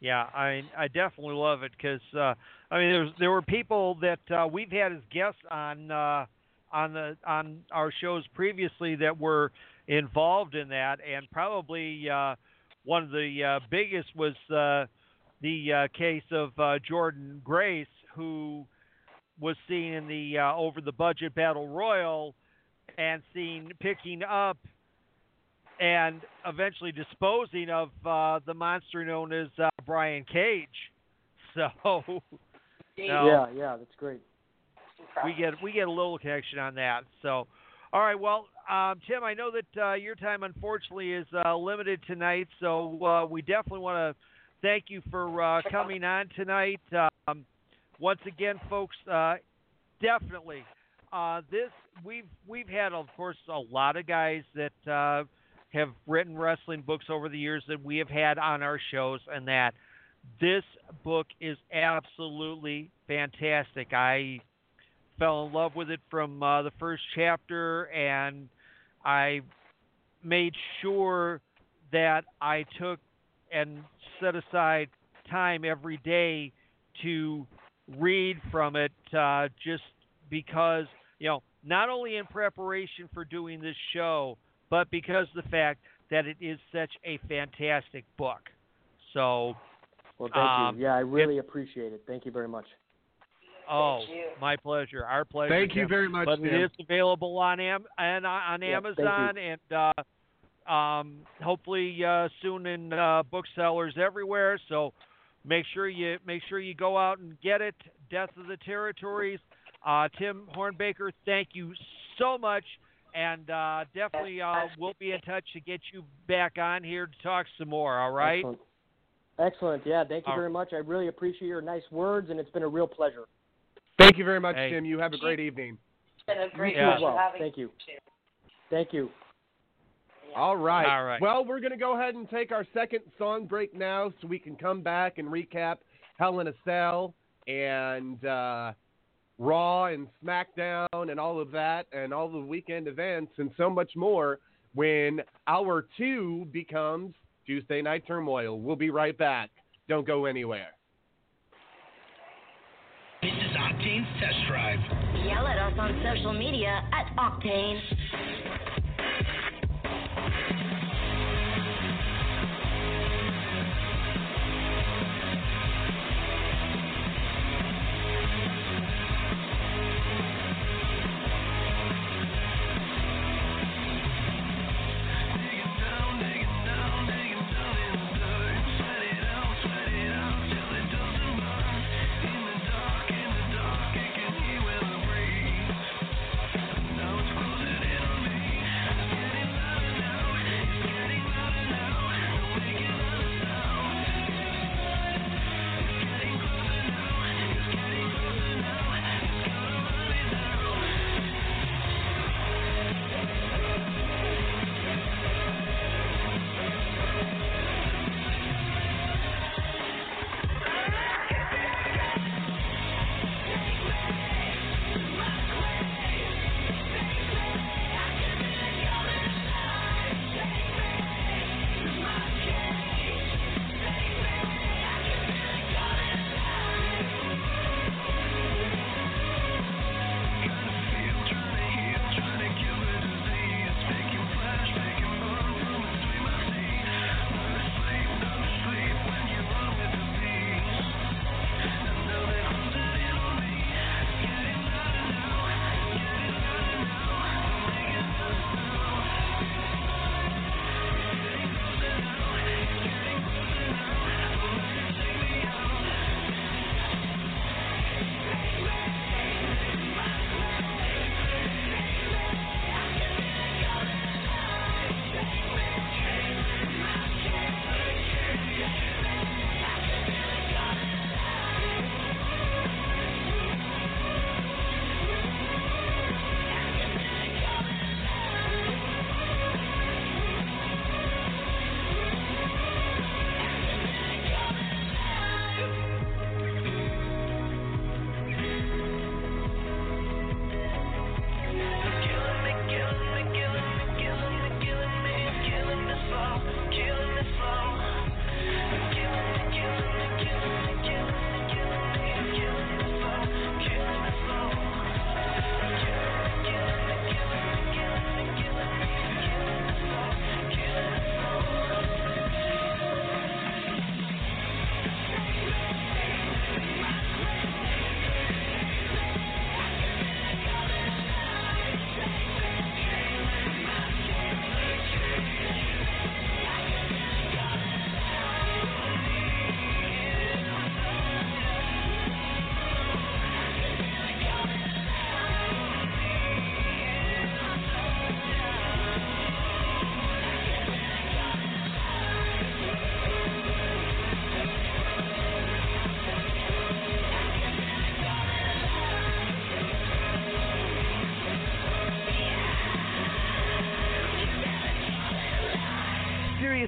yeah, I I definitely love it because uh, I mean there's there were people that uh, we've had as guests on uh, on the on our shows previously that were involved in that, and probably uh, one of the uh, biggest was uh, the uh, case of uh, Jordynne Grace, who was seen in the uh, over the budget battle royal and seen picking up and eventually disposing of uh, the monster known as uh, Brian Cage. So, yeah, yeah, that's great. We get we get a little connection on that. So, all right, well, um, Tim, I know that uh, your time unfortunately is uh, limited tonight, so uh, we definitely want to thank you for uh, coming on tonight. Um, once again, folks, uh, definitely uh, this we've we've had, of course, a lot of guys that uh, have written wrestling books over the years that we have had on our shows, and that this book is absolutely fantastic. I fell in love with it from uh, the first chapter, and I made sure that I took and set aside time every day to read from it uh, just because, you know, not only in preparation for doing this show, but because the fact that it is such a fantastic book. So, well, thank um, you. Yeah, I really it, appreciate it. Thank you very much. Oh, my pleasure. Our pleasure. Thank you very much. But Tim. it is available on Am and on Yeah, Amazon and uh, um, hopefully uh, soon in uh, booksellers everywhere. So make sure you make sure you go out and get it. Death of the Territories. Uh, Tim Hornbaker, thank you so much, and uh, definitely uh, we'll be in touch to get you back on here to talk some more. All right. Excellent. Excellent. Yeah, thank you All very much. I really appreciate your nice words, and it's been a real pleasure. Thank you very much, Hey. Tim. You have a great evening. It's been a great You Yeah. well. Thank you. Thank you. All right. All right. Well, we're going to go ahead and take our second song break now so we can come back and recap Hell in a Cell and uh, Raw and SmackDown and all of that and all the weekend events and so much more when hour two becomes Tuesday Night Turmoil. We'll be right back. Don't go anywhere. This is Octane's Test Drive. Yell at us on social media at Octane.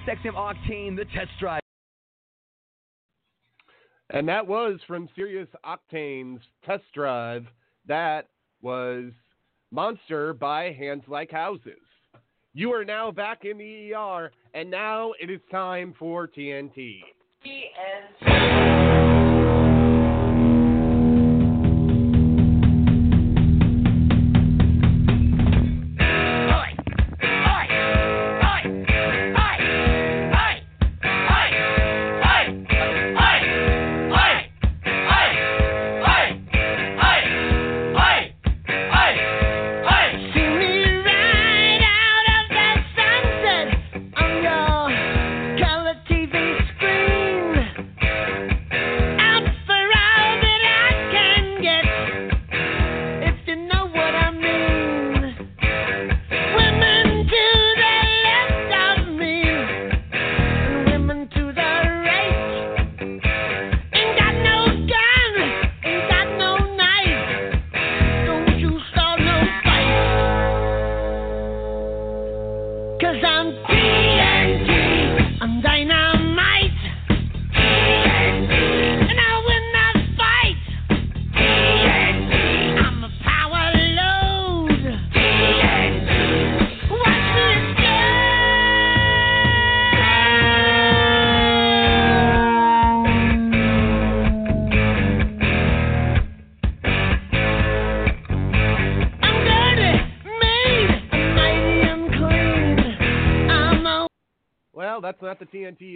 SiriusXM Octane, the test drive. And that was from Sirius Octane's Test Drive. That was Monster by Hands Like Houses. You are now back in the ER, and now it is time for TNT. Cause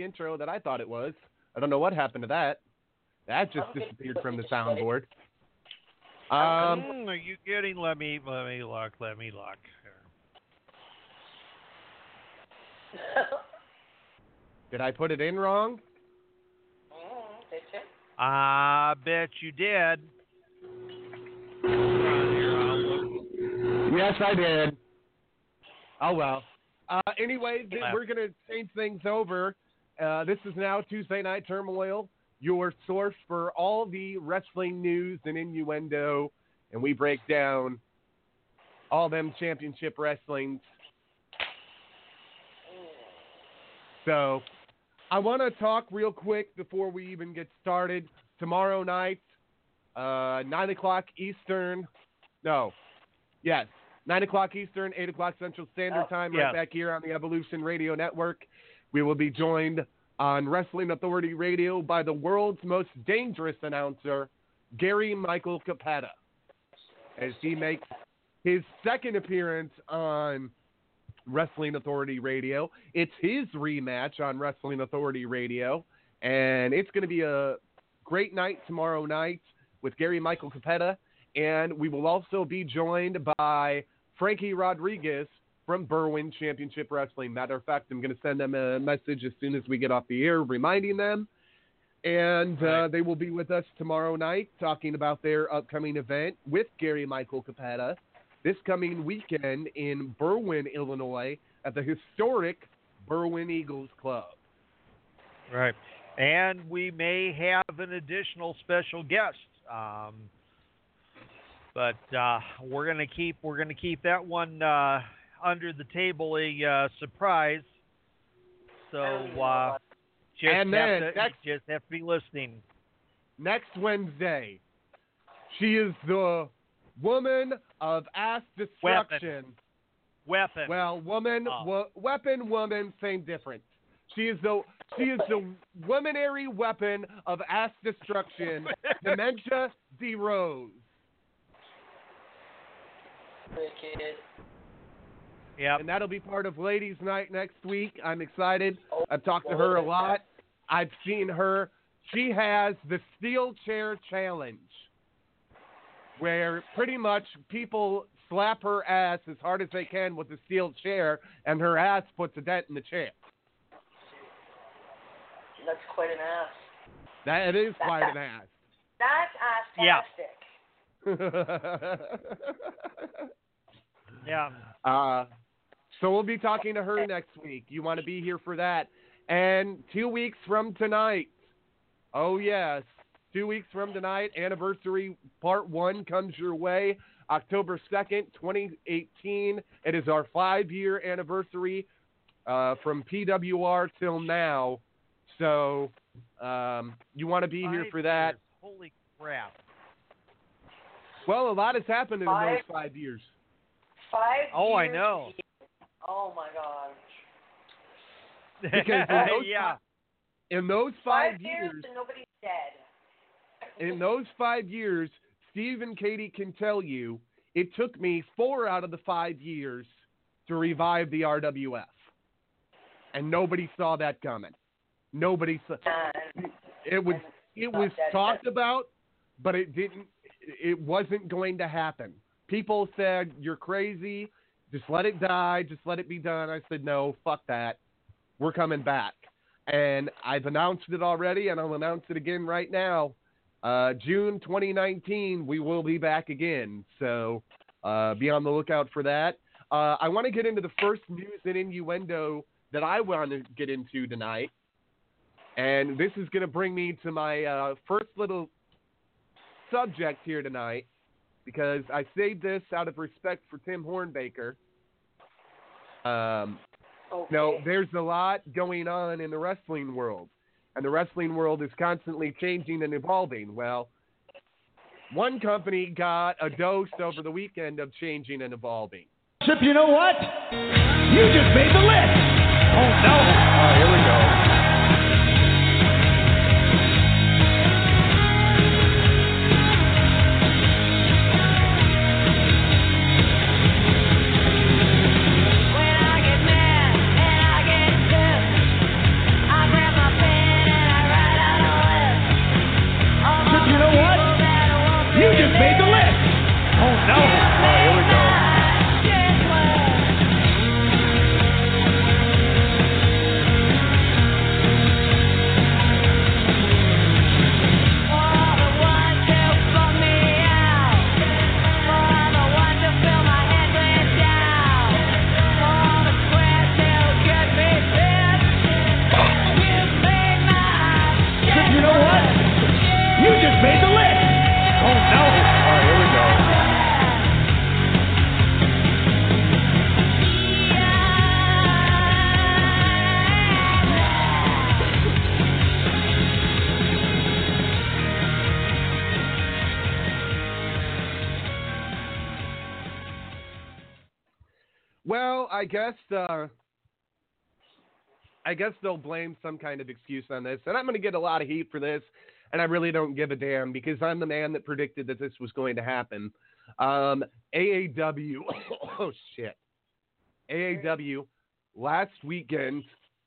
intro that I thought it was. I don't know what happened to that. That just disappeared from the soundboard. Um, Hmm, are you getting? Let me let me look. Let me look. did I put it in wrong? Mm, did you? I bet you did. Yes, I did. Oh well. Uh, anyway, th- we're gonna change things over. Uh, this is now Tuesday Night Turmoil, your source for all the wrestling news and innuendo, and we break down all them championship wrestlings. So, I want to talk real quick before we even get started. Tomorrow night, uh, nine o'clock Eastern. No, Yes, nine o'clock Eastern, eight o'clock Central Standard Oh, Time, yes. right back here on the Evolution Radio Network. We will be joined on Wrestling Authority Radio by the world's most dangerous announcer, Gary Michael Cappetta, as he makes his second appearance on Wrestling Authority Radio. It's his rematch on Wrestling Authority Radio, and it's going to be a great night tomorrow night with Gary Michael Cappetta, and we will also be joined by Frankie Rodriguez from Berwyn Championship Wrestling. Matter of fact, I'm going to send them a message as soon as we get off the air, reminding them. And uh, they will be with us tomorrow night talking about their upcoming event with Gary Michael Cappetta this coming weekend in Berwyn, Illinois, at the historic Berwyn Eagles Club. Right. And we may have an additional special guest. Um, but uh, we're gonna keep we're gonna keep that one uh, under the table a uh, surprise. So uh, just And have to next- just have to be listening. next Wednesday. She is the woman of ass destruction. Weapon. Well, woman, Oh. wo- weapon, woman, same difference. She is the she is the womanary weapon of ass destruction. Dementia D Rose. Wicked. Yeah. And that'll be part of Ladies Night next week. I'm excited. I've talked to her a lot. I've seen her. She has the steel chair challenge, where pretty much people slap her ass as hard as they can with the steel chair, and her ass puts a dent in the chair. That's quite an ass. That it is quite an ass. That's Yeah. ass-tastic. Yeah. Uh, so we'll be talking to her next week. You want to be here for that. And two weeks from tonight, oh yes, two weeks from tonight, anniversary part one comes your way. October 2nd, 2018. It is our five year anniversary uh, from PWR till now. So um, you want to be here for that. years. Holy crap! Well, a lot has happened in Five- those five years. Five Oh, I years know. Oh my god. Because in those yeah. fi- In those five, years and nobody's dead. in those five years, Steve and Katie can tell you it took me four out of the five years to revive the RWF, and nobody saw that coming. Nobody saw. It was it was talked about, but it didn't. It wasn't going to happen. People said you're crazy. Just let it die. Just let it be done. I said no. Fuck that. We're coming back, and I've announced it already, and I'll announce it again right now. Uh, June 2019, we will be back again. So uh, be on the lookout for that. Uh, I want to get into the first news and innuendo that I want to get into tonight. And this is going to bring me to my uh, first little subject here tonight because I saved this out of respect for Tim Hornbaker. Um, okay. no, there's a lot going on in the wrestling world, and the wrestling world is constantly changing and evolving. Well, one company got a dose over the weekend of changing and evolving. Chip, you know what? You just made the list. Oh no. Oh, here we go. Guess uh, I guess they'll blame some kind of excuse on this, and I'm going to get a lot of heat for this, and I really don't give a damn because I'm the man that predicted that this was going to happen. Um, AAW, oh shit, AAW last weekend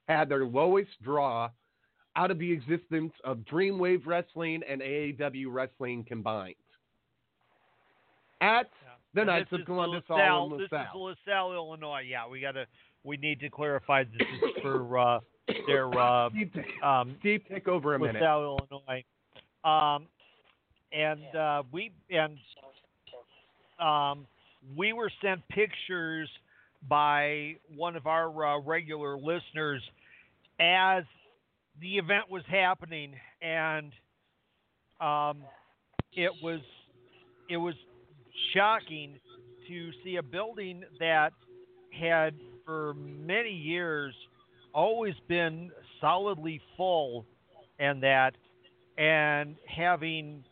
had their lowest draw out of the existence of Dreamwave Wrestling and AAW Wrestling combined. At the this of is Columbus LaSalle, Hall in This is LaSalle, Illinois. Yeah, we gotta. We need to clarify this is for uh, their uh, Steve, take- um, Steve, take over a minute. LaSalle, Illinois. Um, and uh, we and um, we were sent pictures by one of our uh, regular listeners as the event was happening, and um, it was it was shocking to see a building that had for many years always been solidly full and that and having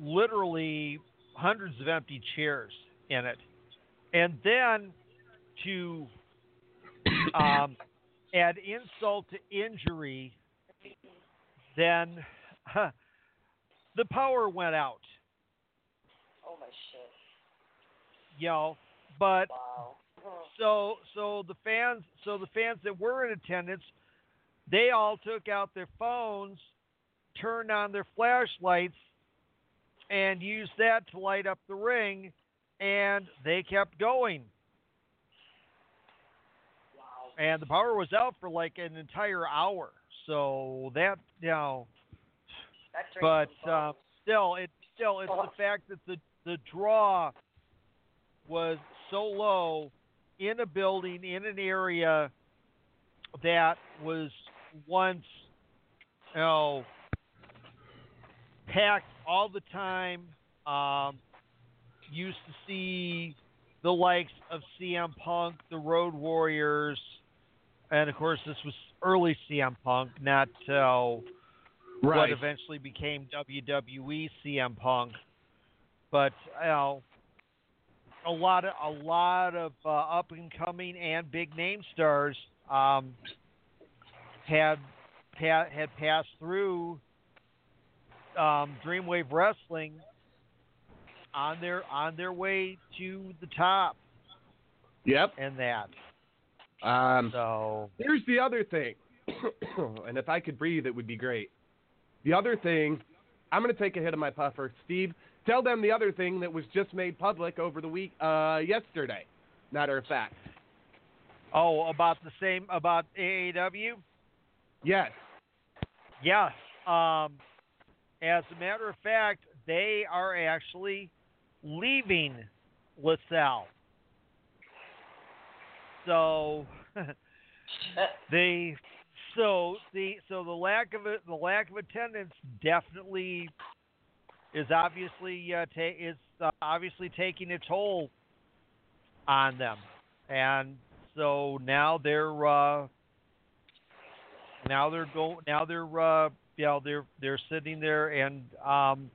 literally hundreds of empty chairs in it. And then to um, add insult to injury then the power went out My shit. know but Wow. So so the fans so the fans that were in attendance they all took out their phones turned on their flashlights and used that to light up the ring and they kept going. And the power was out for like an entire hour. So that you know. But uh, still, it still it's the fact that the the draw was so low in a building in an area that was once you know packed all the time. Um, used to see the likes of CM Punk, the Road Warriors, and of course this was early CM Punk, not uh, what eventually became WWE CM Punk. But you know, a lot of a lot of uh, up and coming and big name stars um, had had had passed through um, Dreamwave Wrestling on their on their way to the top Yep. and that. Um, So Here's the other thing, and if I could breathe, it would be great. The other thing, I'm going to take a hit of my puffer. Steve, tell them the other thing that was just made public over the week, uh, yesterday. Matter of fact. Oh, about the same about AAW? Yes. Yes. Um, as a matter of fact, they are actually leaving LaSalle. So they so the so the lack of it the lack of attendance definitely is obviously uh, ta- is uh, obviously taking a toll on them, and so now they're uh, now they're go now they're uh, you know they're they're sitting there and um,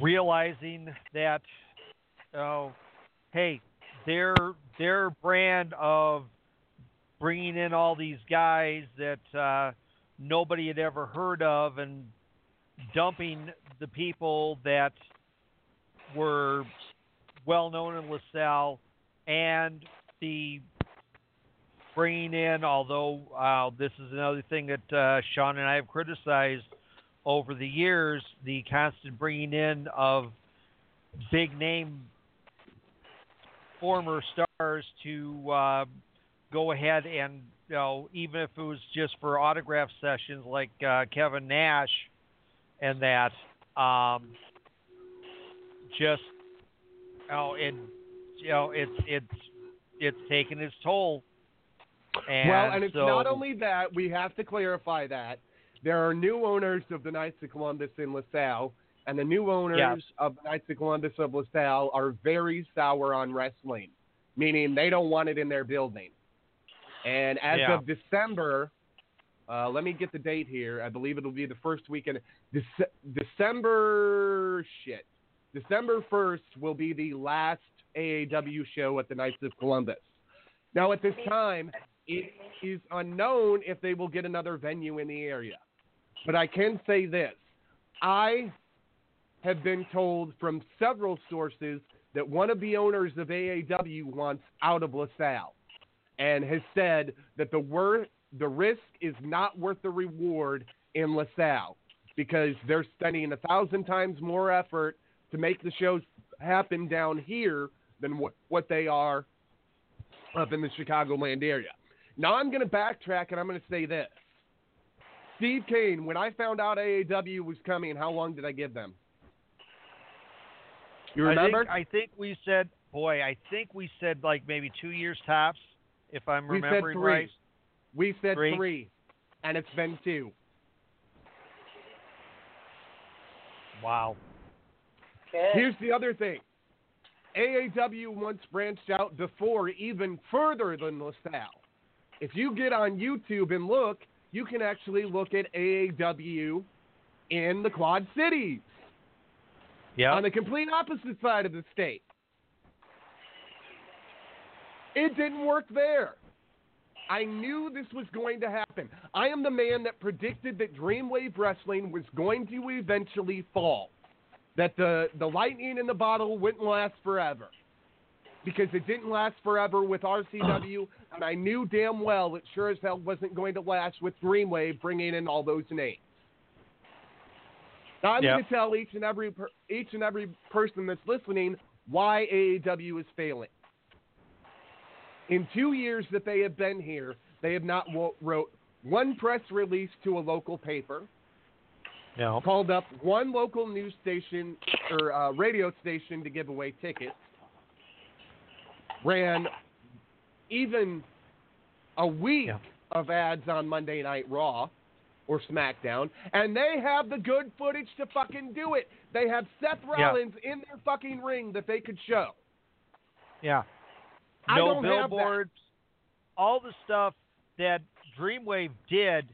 realizing that oh hey their their brand of bringing in all these guys that uh, nobody had ever heard of and dumping the people that were well known in LaSalle and the bringing in, although uh, this is another thing that uh, Sean and I have criticized over the years, the constant bringing in of big name former stars to uh, go ahead and you know even if it was just for autograph sessions like uh, Kevin Nash and that um, just know it you know it's it's it's taken its toll and well, and it's so, not only that, we have to clarify that. There are new owners of the Knights of Columbus in LaSalle, and the new owners Yes. of the Knights of Columbus of LaSalle are very sour on wrestling, meaning they don't want it in their building. And as Yeah. of December, uh, let me get the date here. I believe it'll be the first weekend. Dece- December, shit. December 1st will be the last AAW show at the Knights of Columbus. Now, at this time, it is unknown if they will get another venue in the area. But I can say this I have been told from several sources that one of the owners of AAW wants out of LaSalle and has said that the wor- the risk is not worth the reward in LaSalle because they're spending a thousand times more effort to make the shows happen down here than what, what they are up in the Chicagoland area. Now I'm going to backtrack and I'm going to say this. Steve Kane, when I found out AAW was coming, how long did I give them? You remember? I think, I think we said, boy, I think we said like maybe two years tops, if I'm we said remembering three. right. We said Three? three, and it's been two. Wow. Here's the other thing. AAW once branched out before even further than LaSalle. If you get on YouTube and look, you can actually look at AAW in the Quad Cities Yeah. on the complete opposite side of the state. It didn't work there. I knew this was going to happen. I am the man that predicted that Dreamwave Wrestling was going to eventually fall. That the, the lightning in the bottle wouldn't last forever. Because it didn't last forever with RCW, and I knew damn well it sure as hell wasn't going to last with Dreamwave bringing in all those names. Now I'm Yep. going to tell each and every per, each and every person that's listening why AAW is failing. In two years that they have been here, they have not wrote one press release to a local paper, No. called up one local news station or uh, radio station to give away tickets, ran even a week of ads on Monday Night Raw or SmackDown, and they have the good footage to fucking do it. They have Seth Yeah. Rollins in their fucking ring that they could show. Yeah. I no don't have that. billboards. all the stuff that Dreamwave did,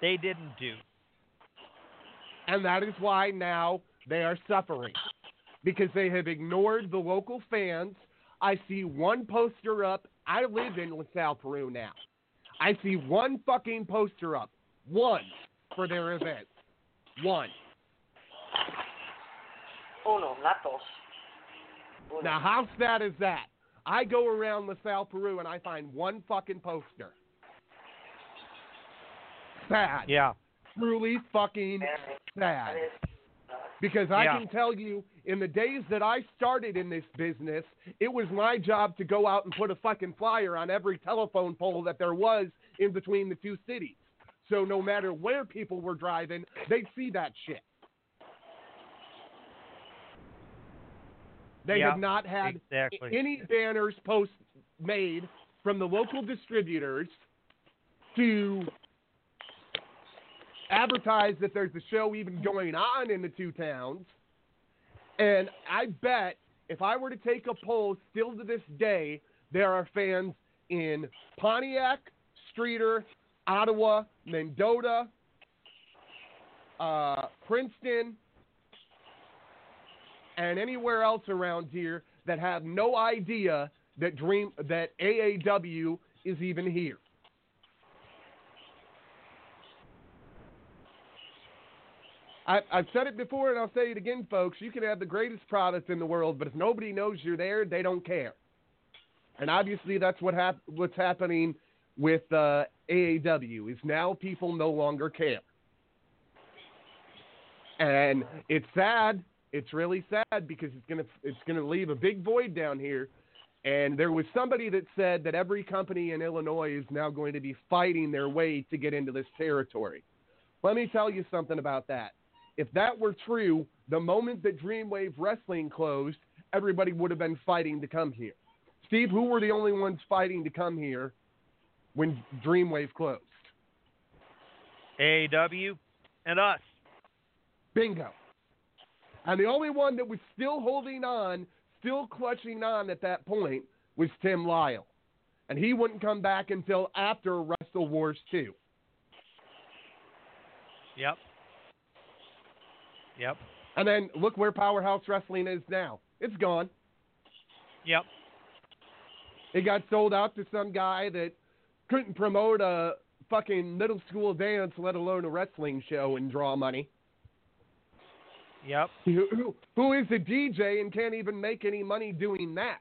they didn't do. And that is why now they are suffering because they have ignored the local fans. I see one poster up. I live in LaSalle, Peru now. I see one fucking poster up. One for their event. One. Uno, not dos. Uno. Now, how sad is that? I go around LaSalle, Peru, and I find one fucking poster. Sad. Yeah. Truly fucking sad. Because I Yeah. can tell you, in the days that I started in this business, it was my job to go out and put a fucking flyer on every telephone pole that there was in between the two cities. So no matter where people were driving, they'd see that shit. They Yeah, have not had exactly. any banners post made from the local distributors to advertise that there's a show even going on in the two towns. And I bet if I were to take a poll, still to this day, there are fans in Pontiac, Streator, Ottawa, Mendota, uh, Princeton, and anywhere else around here that have no idea that Dream that AAW is even here. I, I've said it before and I'll say it again, folks. You can have the greatest product in the world, but if nobody knows you're there, they don't care. And obviously, that's what hap- what's happening with uh, AAW. Is now people no longer care, and it's sad. It's really sad because it's gonna it's gonna leave a big void down here. And there was somebody that said that every company in Illinois is now going to be fighting their way to get into this territory. Let me tell you something about that. If that were true, the moment that Dreamwave Wrestling closed, everybody would have been fighting to come here. Steve, who were the only ones fighting to come here when Dreamwave closed? AW and us. Bingo. And the only one that was still holding on, still clutching on at that point, was Tim Lyle. And he wouldn't come back until after Wrestle Wars 2. Yep. Yep. And then look where Powerhouse Wrestling is now. It's gone. Yep. It got sold out to some guy that couldn't promote a fucking middle school dance, let alone a wrestling show, and draw money. Yep. Who, who, who is a DJ and can't even make any money doing that?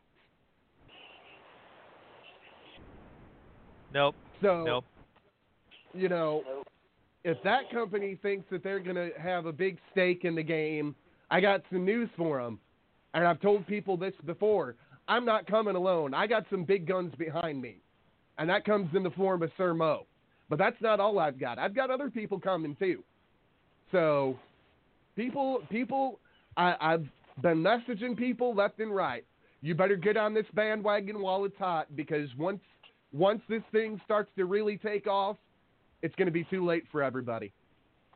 Nope. So, Nope. you know, if that company thinks that they're going to have a big stake in the game, I got some news for them. And I've told people this before. I'm not coming alone. I got some big guns behind me. And that comes in the form of Sir Mo. But that's not all I've got. I've got other people coming too. So, people, people, I, I've been messaging people left and right. You better get on this bandwagon while it's hot because once once this thing starts to really take off, it's going to be too late for everybody.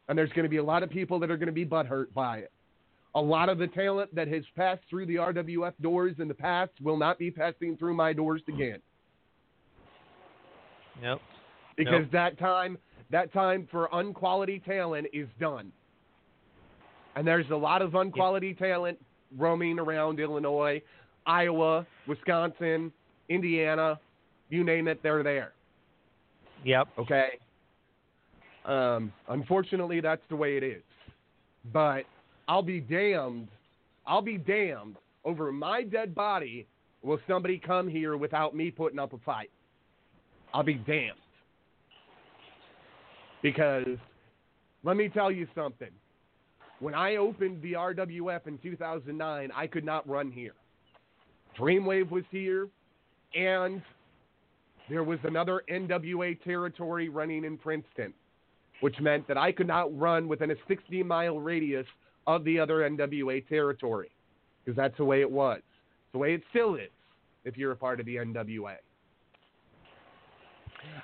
And there's going to be a lot of people that are going to be butthurt by it. A lot of the talent that has passed through the RWF doors in the past will not be passing through my doors again. Yep. Because that time that time for unquality talent is done. And there's a lot of unquality talent roaming around Illinois, Iowa, Wisconsin, Indiana, you name it, they're there. Yep. Okay. Um, unfortunately, that's the way it is. But I'll be damned. I'll be damned over my dead body. Will somebody come here without me putting up a fight? I'll be damned. Because let me tell you something. When I opened the RWF in 2009, I could not run here. Dreamwave was here, and there was another NWA territory running in Princeton, which meant that I could not run within a 60 mile radius of the other NWA territory because that's the way it was. It's the way it still is if you're a part of the NWA.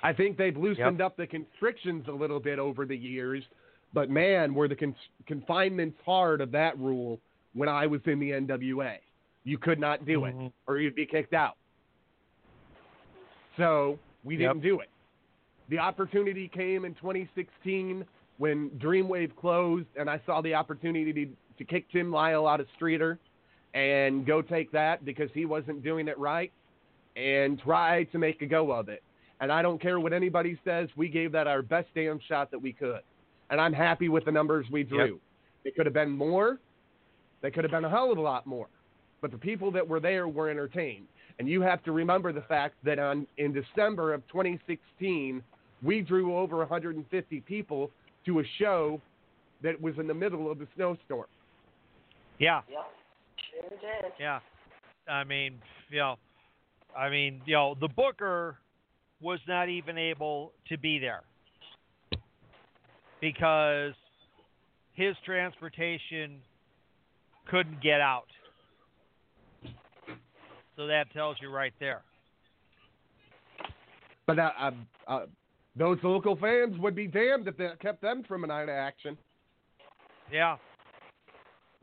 I think they've loosened up the constrictions a little bit over the years, but man, were the con- confinements hard of that rule when I was in the NWA. You could not do it, mm-hmm. or you'd be kicked out. So we Yep. didn't do it. The opportunity came in 2016 when Dreamwave closed, and I saw the opportunity to, to kick Tim Lyle out of Streator and go take that because he wasn't doing it right and try to make a go of it. And I don't care what anybody says, we gave that our best damn shot that we could. And I'm happy with the numbers we drew. It could have been more, they could have been a hell of a lot more. But the people that were there were entertained. And you have to remember the fact that on in December of 2016, we drew over 150 people to a show that was in the middle of the snowstorm. Yeah. Yep. Sure did. Yeah. I mean, you know, I mean, you know, the booker was not even able to be there because his transportation couldn't get out. So that tells you right there. But uh, uh, those local fans would be damned if that kept them from a night of action. Yeah.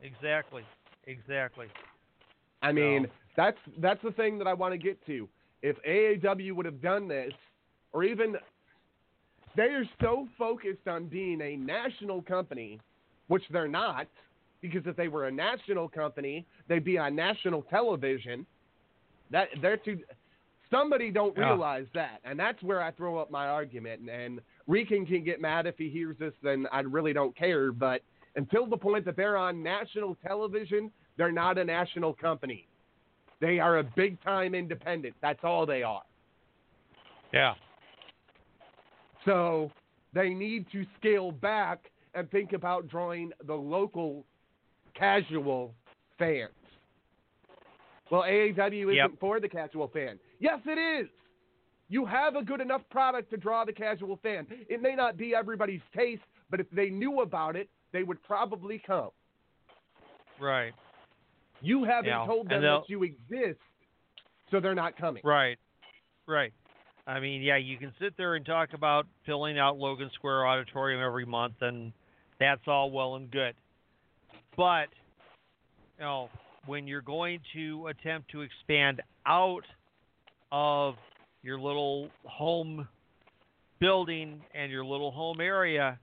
Exactly. Exactly. I mean, So- that's that's the thing that I want to get to. If AAW would have done this, or even they are so focused on being a national company, which they're not, because if they were a national company, they'd be on national television. That they're too. Somebody don't Yeah. realize that, and that's where I throw up my argument. And, and Rican can get mad if he hears this, then I really don't care. But until the point that they're on national television, they're not a national company. They are a big time independent. That's all they are. Yeah. So they need to scale back and think about drawing the local casual fans. Well, AAW isn't Yep. for the casual fan. Yes, it is. You have a good enough product to draw the casual fan. It may not be everybody's taste, but if they knew about it, they would probably come. Right. You haven't Yeah, told them that you exist, so they're not coming. Right. Right. I mean, yeah, you can sit there and talk about filling out Logan Square Auditorium every month, and that's all well and good. But, you know, when you're going to attempt to expand out of your little home building and your little home area,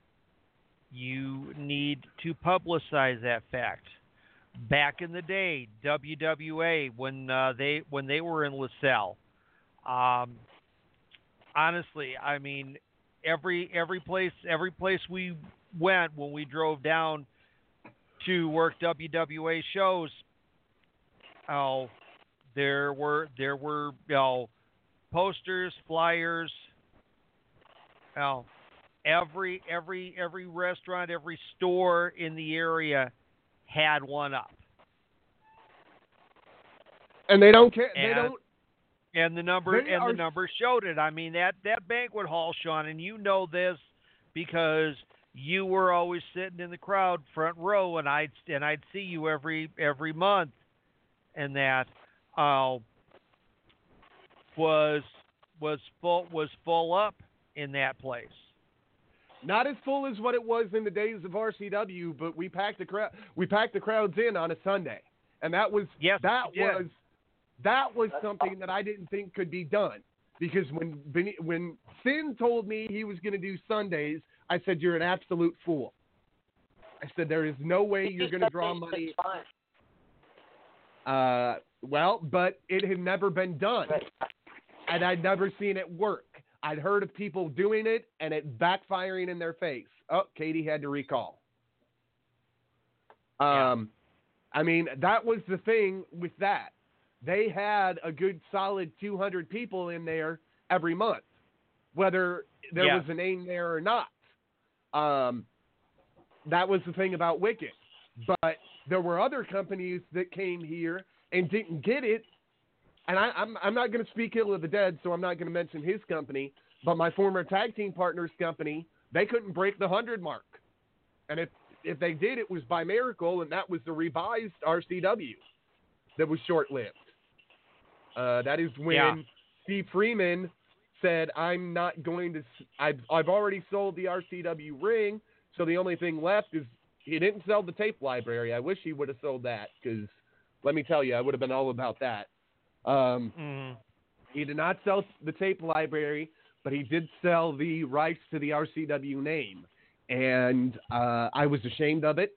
you need to publicize that fact. Back in the day, WWA when uh, they when they were in LaSalle, um, honestly, I mean, every every place every place we went when we drove down to work WWA shows, oh, there were there were you know posters, flyers, you know, every every every restaurant, every store in the area had one up. And they don't care. they And- don't. And the number They and are- the number showed it. I mean that that banquet hall, Sean, and you know this because you were always sitting in the crowd front row, and I'd and I'd see you every every month, and that uh, was was full was full up in that place. Not as full as what it was in the days of RCW, but we packed the crowd. We packed the crowds in on a Sunday, and that was Yes, that was that was something that I didn't think could be done. Because when when Sin told me he was going to do Sundays, I said you're an absolute fool. I said there is no way you're going to draw money. Uh, well, but it had never been done, and I'd never seen it work. I'd heard of people doing it and it backfiring in their face. Oh, Katie had to recall. Um, I mean, that was the thing with that. They had a good solid 200 people in there every month, whether there Yeah. was a name there or not. Um, that was the thing about Wicked. But there were other companies that came here and didn't get it. And I, I'm I'm not going to speak ill of the dead, so I'm not going to mention his company. But my former tag team partner's company, they couldn't break the hundred mark. And if if they did, it was by miracle, and that was the revised RCW that was short lived. Uh, that is when Yeah. Steve Freeman said, "I'm not going to. I've I've already sold the RCW ring, so the only thing left is he didn't sell the tape library. I wish he would have sold that because let me tell you, I would have been all about that. Um, Mm-hmm. He did not sell the tape library, but he did sell the rights to the RCW name, and uh, I was ashamed of it.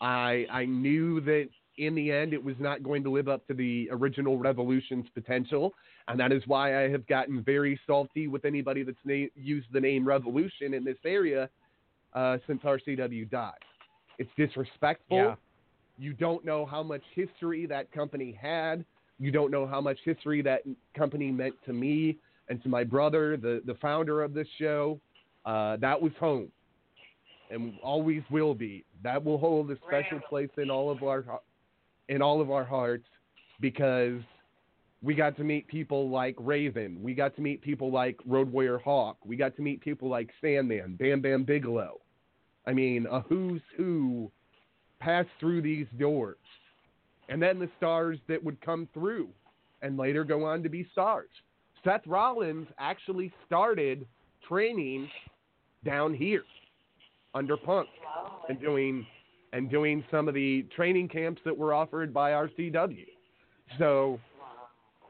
I I knew that in the end it was not going to live up to the original Revolution's potential, and that is why I have gotten very salty with anybody that's na- used the name Revolution in this area uh, since RCW died. It's disrespectful. Yeah. You don't know how much history that company had. You don't know how much history that company meant to me and to my brother, the, the founder of this show. Uh, that was home and always will be. That will hold a special place in all of our in all of our hearts because we got to meet people like Raven. We got to meet people like Road Warrior Hawk. We got to meet people like Sandman, Bam Bam Bigelow. I mean, a who's who passed through these doors. And then the stars that would come through and later go on to be stars. Seth Rollins actually started training down here under Punk and doing and doing some of the training camps that were offered by RCW. So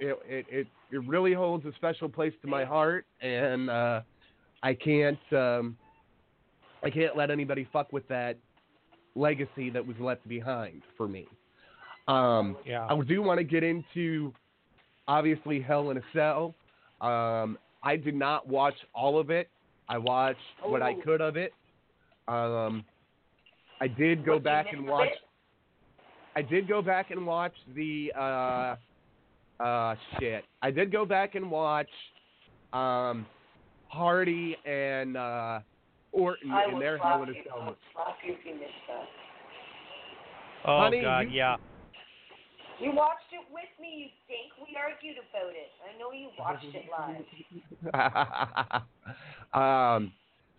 it it it, it really holds a special place to my heart, and uh, I can't um, I can't let anybody fuck with that legacy that was left behind for me. Um, Yeah. I do want to get into obviously Hell in a Cell. Um, I did not watch all of it. I watched what I Oh. could of it. Um, I did go What'd back and watch. it? I did go back and watch the uh, uh, shit. I did go back and watch um, Hardy and uh, Orton I in their slap Hell in a. Cell. I will slap you if you missed that. Oh Honey, God, you- yeah. You watched it with me, you think. We argued about it. I know you watched it live. um,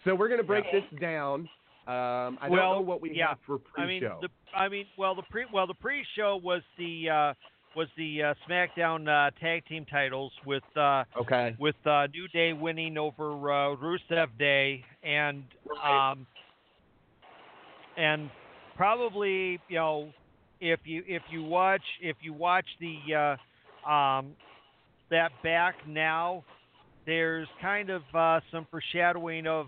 so we're gonna break Okay. this down. Um, I well, don't know what we yeah. have for I mean, pre-show. the I mean, well, the pre well the pre-show was the uh, was the uh, SmackDown uh, tag team titles with uh, okay. with uh, New Day winning over uh, Rusev Day and um, and probably you know if you if you watch if you watch the uh, um, that back now, there's kind of uh, some foreshadowing of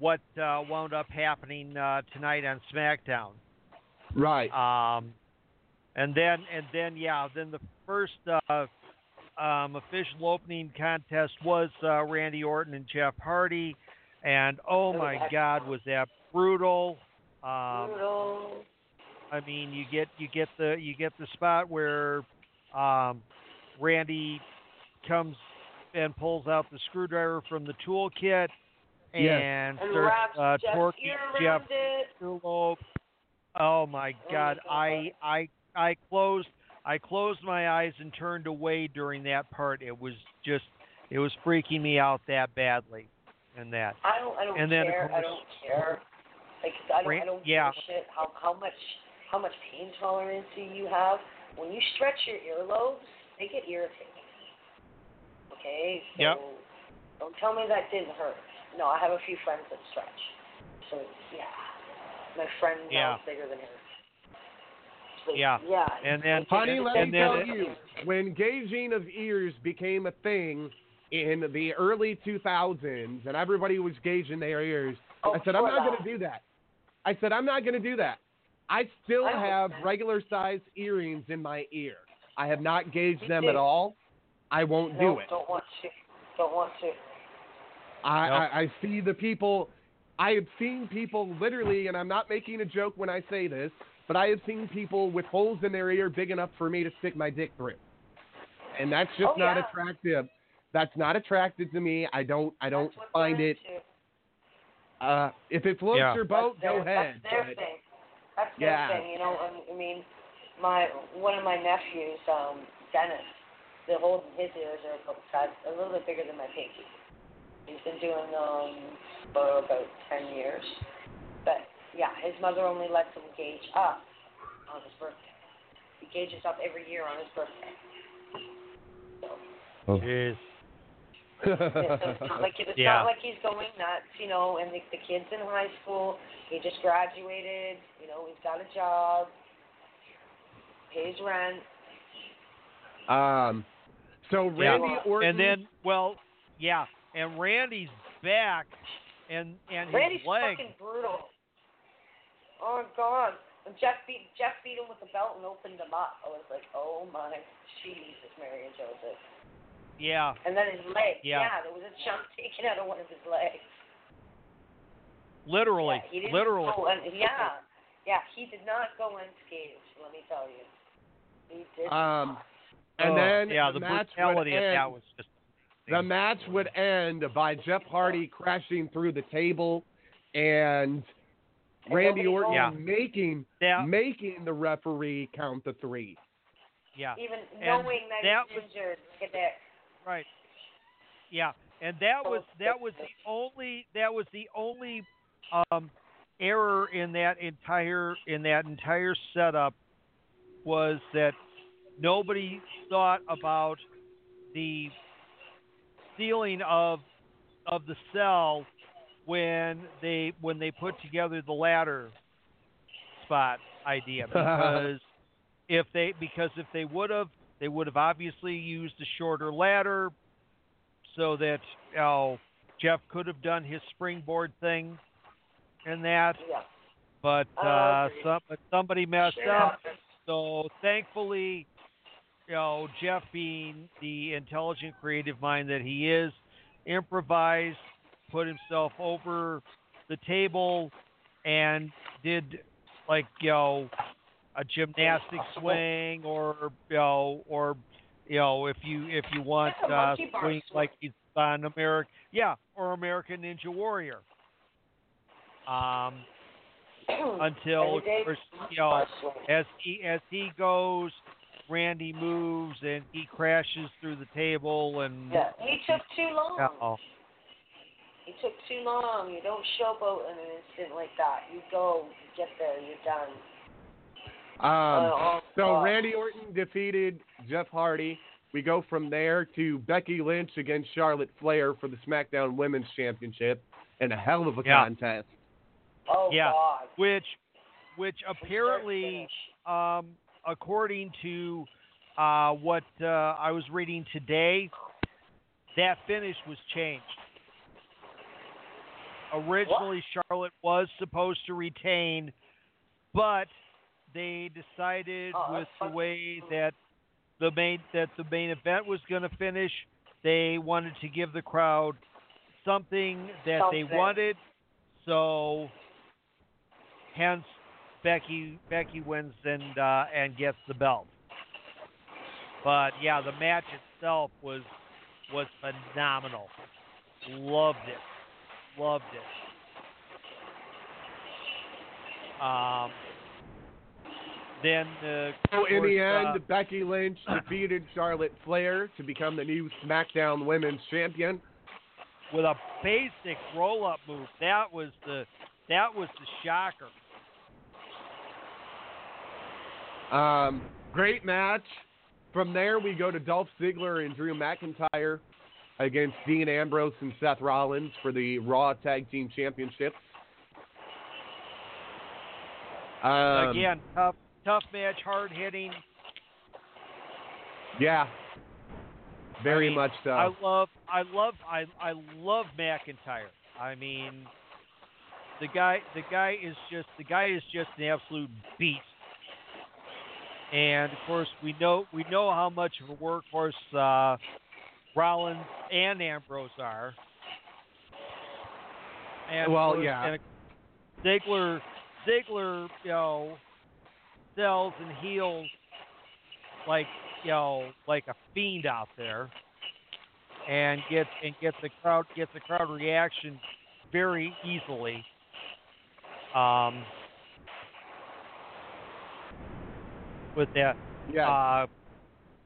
what uh, wound up happening uh, tonight on SmackDown. Right. Um, and then and then yeah, then the first uh, um, official opening contest was uh, Randy Orton and Jeff Hardy, and oh my God, was that brutal! Um, Brutal. I mean, you get you get the you get the spot where um, Randy comes and pulls out the screwdriver from the toolkit and Yes. And starts uh, Jeff's torquing ear Jeff around it. Oh my God! I I I closed I closed my eyes and turned away during that part. It was just it was freaking me out that badly, and that. I don't. I don't And then, of care. I don't care. Like I don't. I don't yeah. give a shit how how much how much pain tolerance do you have. When you stretch your earlobes, they get irritating. Okay. So Yep. Don't tell me that didn't hurt. No, I have a few friends that stretch. So yeah, my friend now Yeah. is bigger than her. So, Yeah. Yeah. And then Honey, let and me then tell it- you, when gauging of ears became a thing in the early 2000s, and everybody was gauging their ears, Oh, I said, I'm not going to do that. I said, I'm not going to do that. I still I have regular sized earrings in my ear. I have not gauged them at all. I won't no, do it. Don't want to. Don't want to. I, Nope. I, I see the people. I have seen people literally, and I'm not making a joke when I say this, but I have seen people with holes in their ear big enough for me to stick my dick through, and that's just Oh, not yeah. attractive. That's not attractive to me. I don't. I don't find it. Uh, if it floats Yeah. your boat, That's go ahead. That's their but- thing. That's their Yeah. thing. You know, I, I mean, my one of my nephews, um, Dennis, the holes in his ears are about size, a little bit bigger than my pinky. He's been doing um for about ten years, but yeah, his mother only lets him gauge up on his birthday. He gauges up every year on his birthday. So Jeez. yeah, so it's not like it's Yeah. not like he's going nuts, you know. And the, the kid's in high school. He just graduated. You know, he's got a job, pays rent. Um, So Randy yeah. Orton and then well, yeah, and Randy's back and and his Randy's leg. fucking brutal. Oh God. When Jeff beat Jeff beat him with the belt and opened him up, I was like, oh my Jesus, Mary and Joseph. Yeah. And then his leg. Yeah. there was a chunk taken out of one of his legs. Literally, Yeah, he didn't literally. Go un- yeah, yeah, he did not go unscathed. Let me tell you, he did. Um, and Oh, then yeah, the, the match brutality would of that was just. The match would end by Jeff Hardy crashing through the table and And Randy Orton Yeah. making That, making the referee count the three. yeah. Even and knowing that, that he's was- injured, look at that. Right. Yeah, and that was that was the only that was the only um, error in that entire in that entire setup was that nobody thought about the ceiling of of the cell when they when they put together the ladder spot idea because if they because if they would have they would have obviously used a shorter ladder so that you know, Jeff could have done his springboard thing and that Yeah. but uh some but somebody messed Sure. up so thankfully you know Jeff being the intelligent creative mind that he is improvised put himself over the table and did like you know a gymnastic swing or you know or you know if you if you want uh swing like he's on American yeah or American Ninja Warrior. Um until of Every day, course, you know as he as he goes Randy moves and he crashes through the table and Yeah, he took too long. oh, He took too long. You don't showboat in an instant like that. You go, you get there, you're done. Um, oh, so Randy Orton defeated Jeff Hardy. We go from there to Becky Lynch against Charlotte Flair for the SmackDown Women's Championship in a hell of a Yeah. contest. Oh Yeah. God. which which apparently um, according to uh, what uh, I was reading today, that finish was changed. Originally, Charlotte was supposed to retain, but they decided Oh, with the way that the main that the main event was going to finish, they wanted to give the crowd something that they wanted. So, hence Becky Becky wins and uh, and gets the belt. But yeah, the match itself was was phenomenal. Loved it. Loved it. Um, then uh, So in the end, uh, Becky Lynch defeated Charlotte Flair to become the new SmackDown Women's Champion. with a basic roll up move, that was the that was the shocker. Um, great match. From there, we go to Dolph Ziggler and Drew McIntyre against Dean Ambrose and Seth Rollins for the Raw Tag Team Championships. Um, Again, tough tough match, hard hitting. Yeah. Very I mean, much so. I love, I love, I, I love McIntyre. I mean, the guy, the guy is just, the guy is just an absolute beast. And of course, we know, we know how much of a workhorse uh, Rollins and Ambrose are. And Well, course- yeah. and Ziggler, Ziggler, you know, sells and heals like you know like a fiend out there, and gets and gets the crowd gets the crowd reaction very easily. Um, with that, Yeah. uh,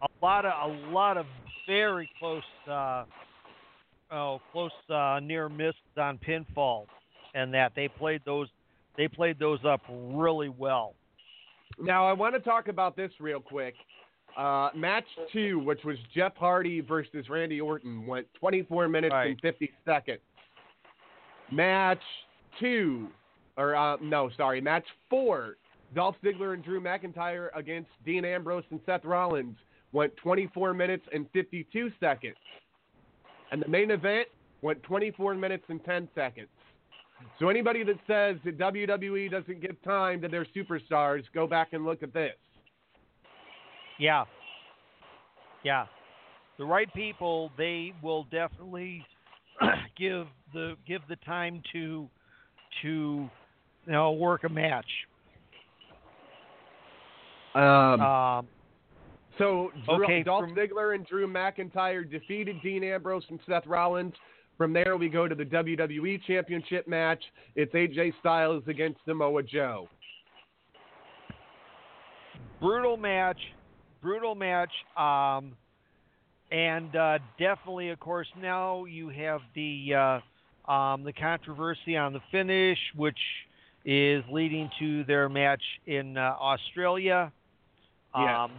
a lot of a lot of very close, uh, oh, close uh, near misses on pinfall, and that they played those they played those up really well. Now, I want to talk about this real quick. Uh, match two, which was Jeff Hardy versus Randy Orton, went 24 minutes Right. and 50 seconds. Match two, or uh, no, sorry, match four, Dolph Ziggler and Drew McIntyre against Dean Ambrose and Seth Rollins, went 24 minutes and 52 seconds. And the main event went 24 minutes and 10 seconds. So anybody that says that WWE doesn't give time to their superstars, go back and look at this. Yeah. Yeah. The right people, they will definitely give the give the time to to you know work a match. Um, Um, so Drew, okay, Dolph from- Ziggler and Drew McIntyre defeated Dean Ambrose and Seth Rollins. From there, we go to the WWE Championship match. It's AJ Styles against Samoa Joe. brutal match, brutal match. Um, and uh, definitely, of course, now you have the uh, um, the controversy on the finish, which is leading to their match in uh, Australia. Yeah. Um,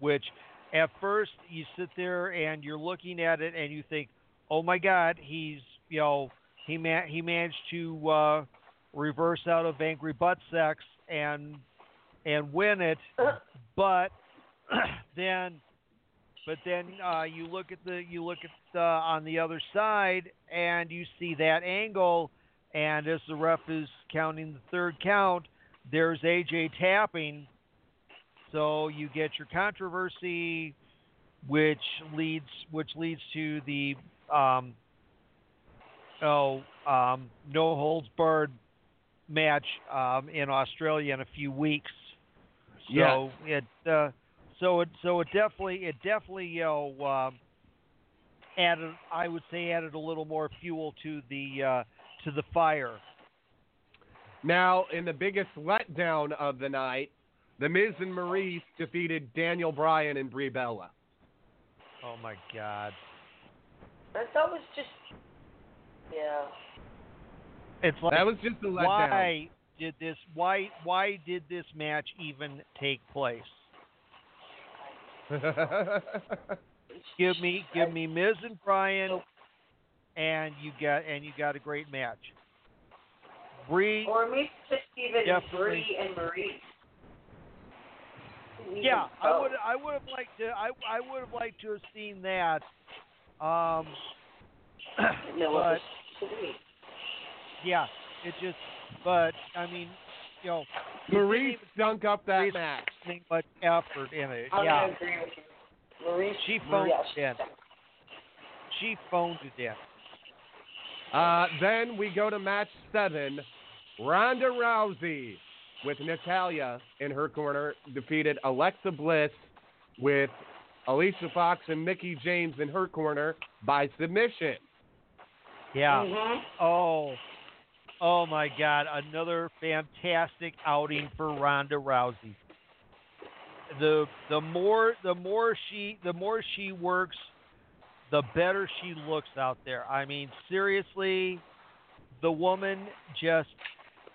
which at first you sit there and you're looking at it and you think, oh my God, he's you know he ma- he managed to uh, reverse out of angry butt sex and and win it, but then but then uh, you look at the you look at uh, on the other side and you see that angle, and as the ref is counting the third count, there's AJ tapping. So you get your controversy, which leads which leads to the um, oh um, no holds barred match um, in Australia in a few weeks. So it uh, so it so it definitely it definitely you know um, added I would say added a little more fuel to the uh, to the fire. Now, in the biggest letdown of the night, The Miz and Maryse defeated Daniel Bryan and Brie Bella. Oh my God! That, that was just, yeah. It's like That was just a letdown. why did this why why did this match even take place? Give me give me Miz and Bryan, and you got and you got a great match. Brie, Or maybe just even Definitely. Brie and Maryse. Even yeah, I would I would have liked to I I would have liked to have seen that. Um, No, but it was sweet. yeah, it just but I mean, you know, it didn't Maryse even stunk up that Maryse match. think much effort in it. I'm yeah, gonna agree with you. Maryse, she phoned yes. it in. She phoned it in. Uh, then we go to match seven. Ronda Rousey with Natalya in her corner defeated Alexa Bliss with Alicia Fox and Mickie James in her corner by submission. Yeah. Mhm. Oh, oh my God! Another fantastic outing for Ronda Rousey. The the more the more she the more she works, the better she looks out there. I mean, seriously, the woman just,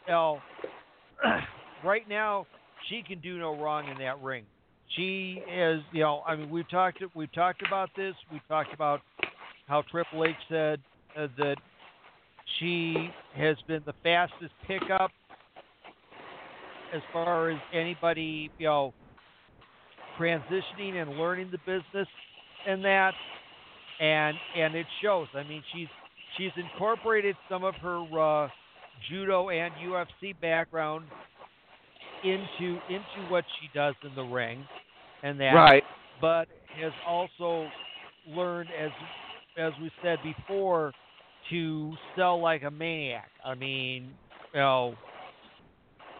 you know, right now she can do no wrong in that ring. She is, you know, I mean, we've talked we've talked about this. We talked about how Triple H said uh, that she has been the fastest pickup as far as anybody, you know, transitioning and learning the business and that and and it shows. I mean, she's she's incorporated some of her uh, judo and UFC background into into what she does in the ring and that Right. but has also learned as as we said before to sell like a maniac. I mean, you know,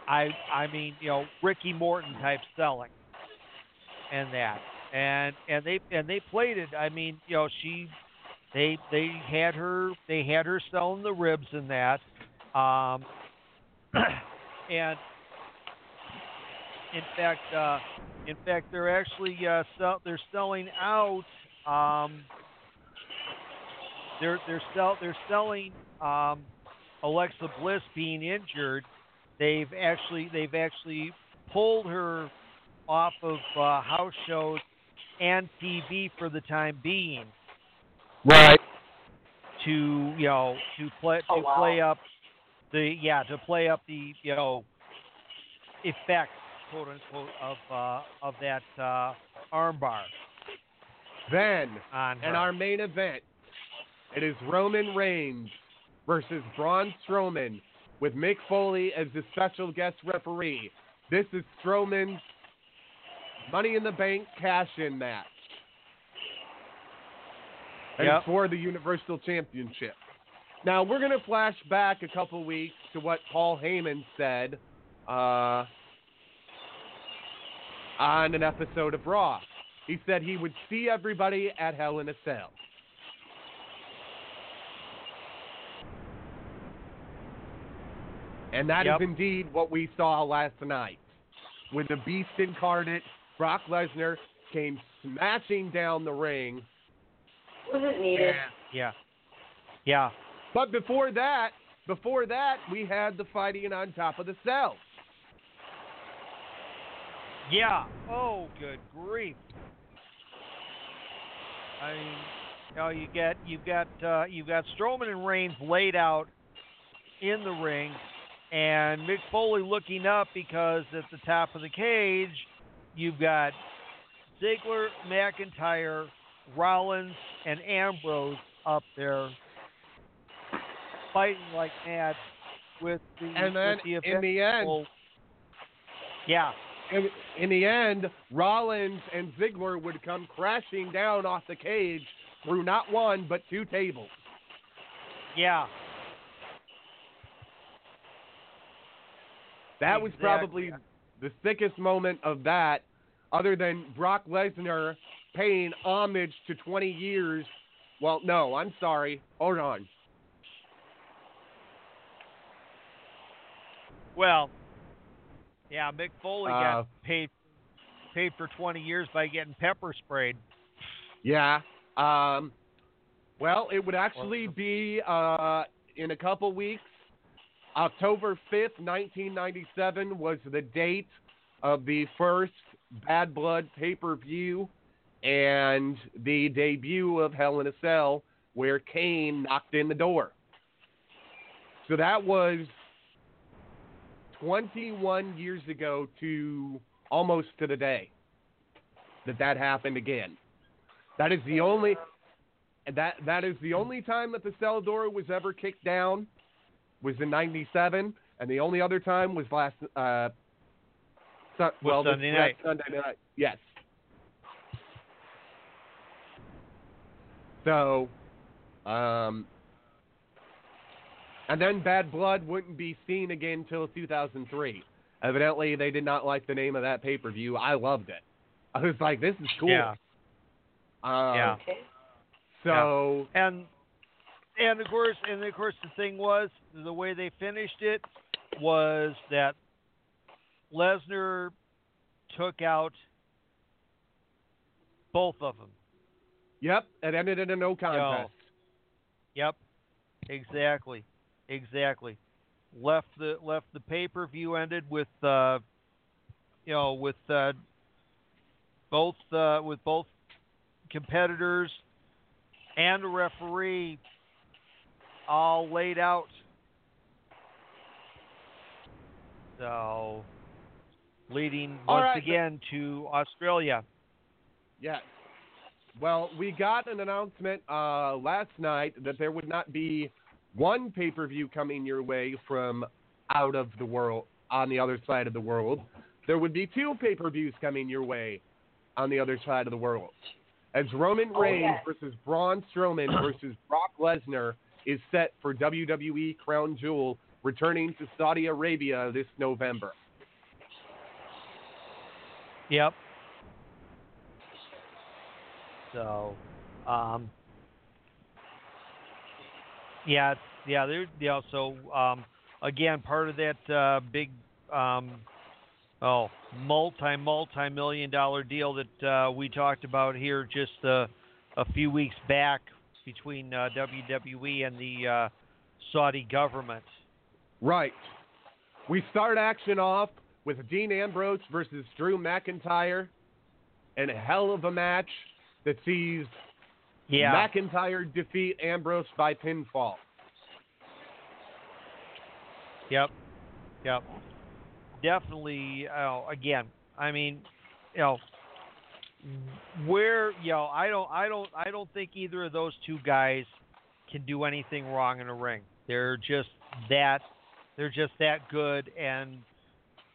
I I mean, you know, Ricky Morton type selling and that. And and they and they played it. I mean, you know, she they they had her they had her selling the ribs and that. Um and in fact uh in fact they're actually uh sell, they're selling out um they're they're sell they're selling um Alexa Bliss being injured. They've actually they've actually pulled her off of uh, house shows and TV for the time being Right. to you know to play to Oh, wow. play up the yeah to play up the you know effects quote unquote, of uh, of that uh, armbar. Then, in our main event, it is Roman Reigns versus Braun Strowman with Mick Foley as the special guest referee. This is Strowman's Money in the Bank cash in match. And Yep. for the Universal Championship. Now, we're going to flash back a couple weeks to what Paul Heyman said uh, on an episode of Raw. He said he would see everybody at Hell in a Cell. And that is Yep. indeed what we saw last night. When the Beast incarnate, Brock Lesnar, came smashing down the ring. Wasn't needed. Yeah. Yeah. But before that, before that, we had the fighting on top of the cell. Yeah. Oh, good grief. I mean, you know, you get you've got uh, you've got Strowman and Reigns laid out in the ring, and Mick Foley looking up because at the top of the cage, you've got Ziggler, McIntyre, Rollins, and Ambrose up there fighting like mad with the And then with the in the end, yeah. In, in the end, Rollins and Ziggler would come crashing down off the cage through not one but two tables. Yeah. That was probably the sickest moment of that, other than Brock Lesnar paying homage to 20 years. Well, no, I'm sorry. Hold on. Well, yeah, Mick Foley Uh, got paid paid for 20 years by getting pepper sprayed. Yeah. Um, well, it would actually be uh, in a couple weeks. October 5th, 1997 was the date of the first Bad Blood pay per view and the debut of Hell in a Cell, where Kane knocked in the door. So that was 21 years ago to almost to the day that that happened again. That is the only that that is the only time that the cell door was ever kicked down was in '97, and the only other time was last uh, su- well Sunday night. Sunday night. Yes. So, um, and then Bad Blood wouldn't be seen again till 2003. Evidently, they did not like the name of that pay per view. I loved it. I was like, this is cool. Yeah. Um, Yeah. So And and of course and of course the thing was the way they finished it was that Lesnar took out both of them. Yep, it ended in a no contest. Yep. Exactly. Exactly. Left the left the pay per view ended with uh you know with uh both uh with both competitors and a referee all laid out. So leading once right, but- again to Australia. Yes. Well, we got an announcement uh, last night that there would not be one pay per view coming your way from out of the world on the other side of the world. There would be two pay per views coming your way on the other side of the world. As Roman Oh, Reigns yeah. versus Braun Strowman versus Brock Lesnar is set for WWE Crown Jewel returning to Saudi Arabia this November. Yep. So, um, yeah, yeah, there, yeah. So, um, again, part of that uh, big, um, oh, multi multi million dollar deal that uh, we talked about here just uh, a few weeks back between uh, WWE and the uh, Saudi government. Right. We start action off with Dean Ambrose versus Drew McIntyre in a hell of a match that sees Yeah. McIntyre defeat Ambrose by pinfall. Yep. Yep. definitely, uh, again, I mean, you know, where you know, I don't, I don't, I don't think either of those two guys can do anything wrong in a ring. They're just that, they're just that good, and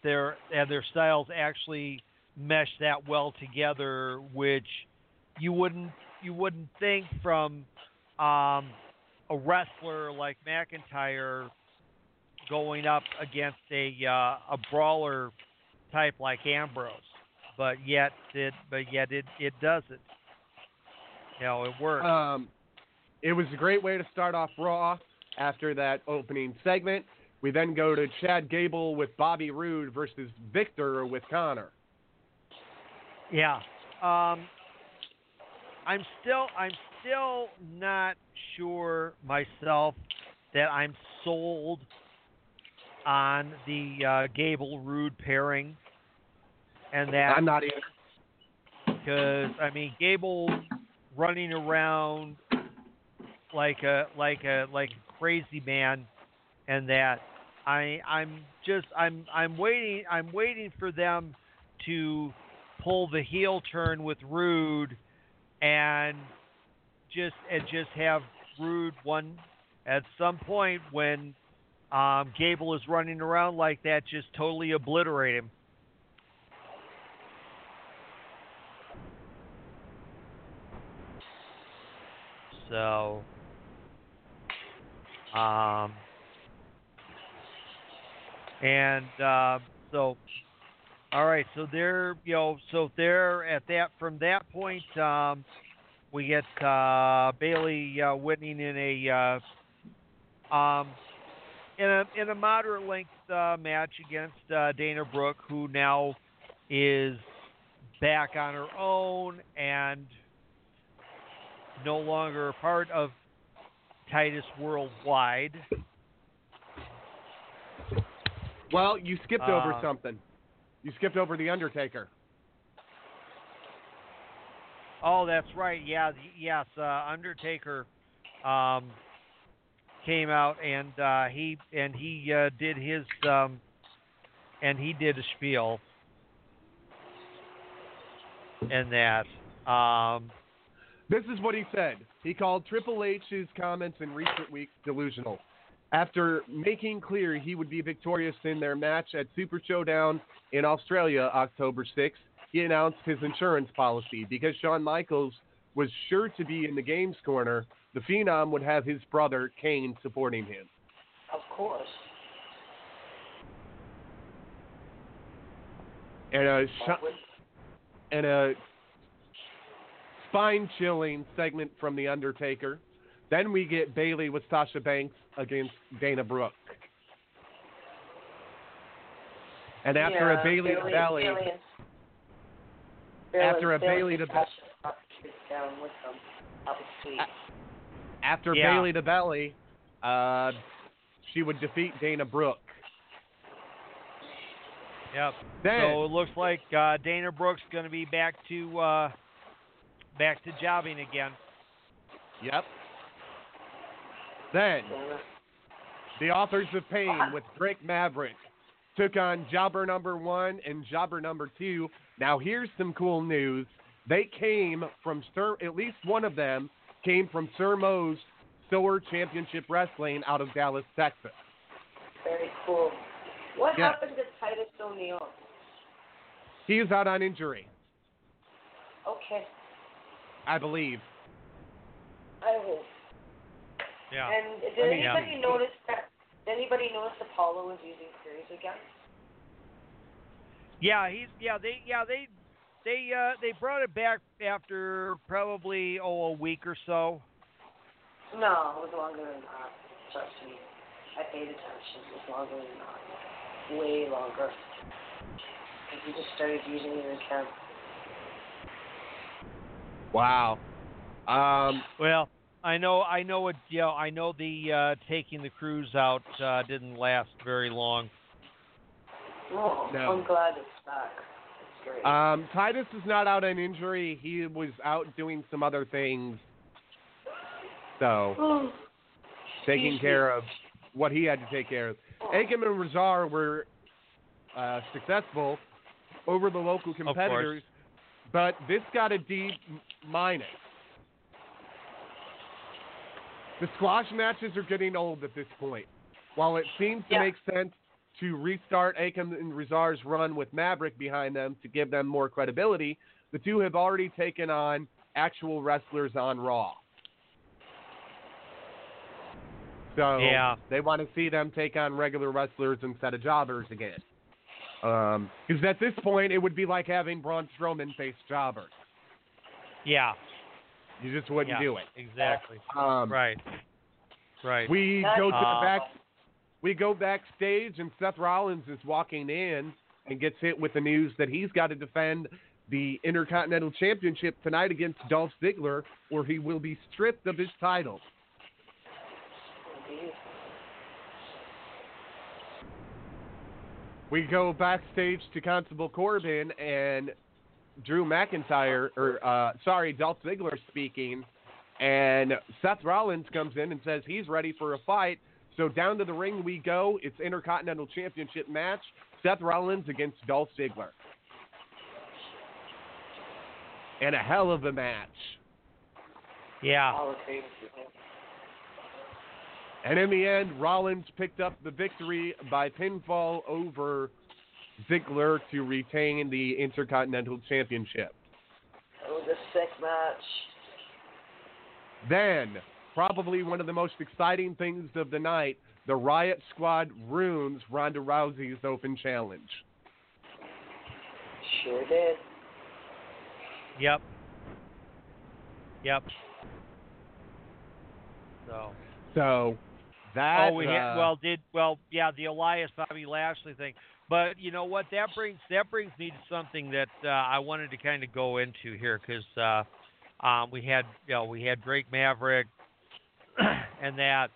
their and their styles actually mesh that well together, which you wouldn't you wouldn't think from um, a wrestler like McIntyre going up against a uh, a brawler type like Ambrose, but yet it but yet it it does it. You know, it works. Um, it was a great way to start off Raw after that opening segment. We then go to Chad Gable with Bobby Roode versus Viktor with Konnor. Yeah. Um, I'm still I'm still not sure myself that I'm sold on the uh, Gable Roode pairing, and that I'm not either. because I mean Gable running around like a like a like a crazy man, and that I I'm just I'm I'm waiting I'm waiting for them to pull the heel turn with Roode and just and just have Roode one at some point when um, Gable is running around like that, just totally obliterate him. So, um, and uh, so, all right. So there, you know, so there at that from that point, um, we get uh, Bayley uh, winning in a uh, um, in a in a moderate length uh, match against uh, Dana Brooke, who now is back on her own and no longer part of Titus Worldwide. Well, you skipped over Uh, something. You skipped over the Undertaker. Oh, that's right. Yeah, yes. Uh, Undertaker um, came out and uh, he and he uh, did his um, and he did a spiel and that. Um, This is what he said. He called Triple H's comments in recent weeks delusional. After making clear he would be victorious in their match at Super Showdown in Australia October 6th, he announced his insurance policy. Because Shawn Michaels was sure to be in the game's corner, the Phenom would have his brother Kane supporting him. Of course. And uh, a, sh- and uh, a spine chilling segment from The Undertaker. Then we get Bayley with Sasha Banks against Dana Brooke. And after yeah, a Bayley, to Bayley, Bayley, after a Bayley Bayley to Sasha got kicked down with them. That was sweet. after Yeah. Bayley to Belly, uh, she would defeat Dana Brooke. Yep. Then- so it looks like uh, Dana Brooks going to be back to uh, back to jobbing again. Yep. Then the authors of Pain with Drake Maverick took on Jobber number one and Jobber number two. Now here's some cool news. They came from Sir, at least one of them came from Sir Mo's Soar Championship Wrestling out of Dallas, Texas. Very cool. What Yeah. happened to Titus O'Neil? He is out on injury, Okay, I believe. I hope. Yeah. And did I mean, yeah. anybody notice that? Did anybody notice Apollo was using Crews again? Yeah, he's yeah they yeah they they uh they brought it back after probably oh a week or so. No, it was longer than that. Trust me. I paid attention. It was longer than that. Way longer. And he just started using it again. Wow. Um, Well, I know I know it yeah I know the uh taking the Crews out uh didn't last very long. Oh, No. I'm glad it's back. It's great. Um, Titus is not out on injury. He was out doing some other things. So, taking care of what he had to take care of. Akam and Rezar were uh, successful over the local competitors, but this got a D m- minus. The squash matches are getting old at this point. While it seems to Yeah. make sense to restart Akam and Rezar's run with Maverick behind them to give them more credibility, the two have already taken on actual wrestlers on Raw. So Yeah. they want to see them take on regular wrestlers instead of jobbers again. Um, because at this point, it would be like having Braun Strowman face jobbers. Yeah. You just wouldn't yeah, do it. Exactly. Um, right. Right. We go to Uh, the back. We go backstage, and Seth Rollins is walking in and gets hit with the news that he's got to defend the Intercontinental Championship tonight against Dolph Ziggler, or he will be stripped of his title. We go backstage to Constable Corbin and Drew McIntyre, or uh, sorry, Dolph Ziggler speaking, and Seth Rollins comes in and says he's ready for a fight. So down to the ring we go. It's Intercontinental Championship match. Seth Rollins against Dolph Ziggler. And a hell of a match. Yeah. And in the end, Rollins picked up the victory by pinfall over Ziggler to retain the Intercontinental Championship. It was a sick match. Then, probably one of the most exciting things of the night, the Riot Squad ruins Ronda Rousey's Open Challenge. Sure did. Yep. Yep. So. So, that. oh, we had, uh, well did well yeah the Elias Bobby Lashley thing, but you know what? That brings that brings me to something that uh, I wanted to kind of go into here because uh, um, we had you know we had Drake Maverick and that,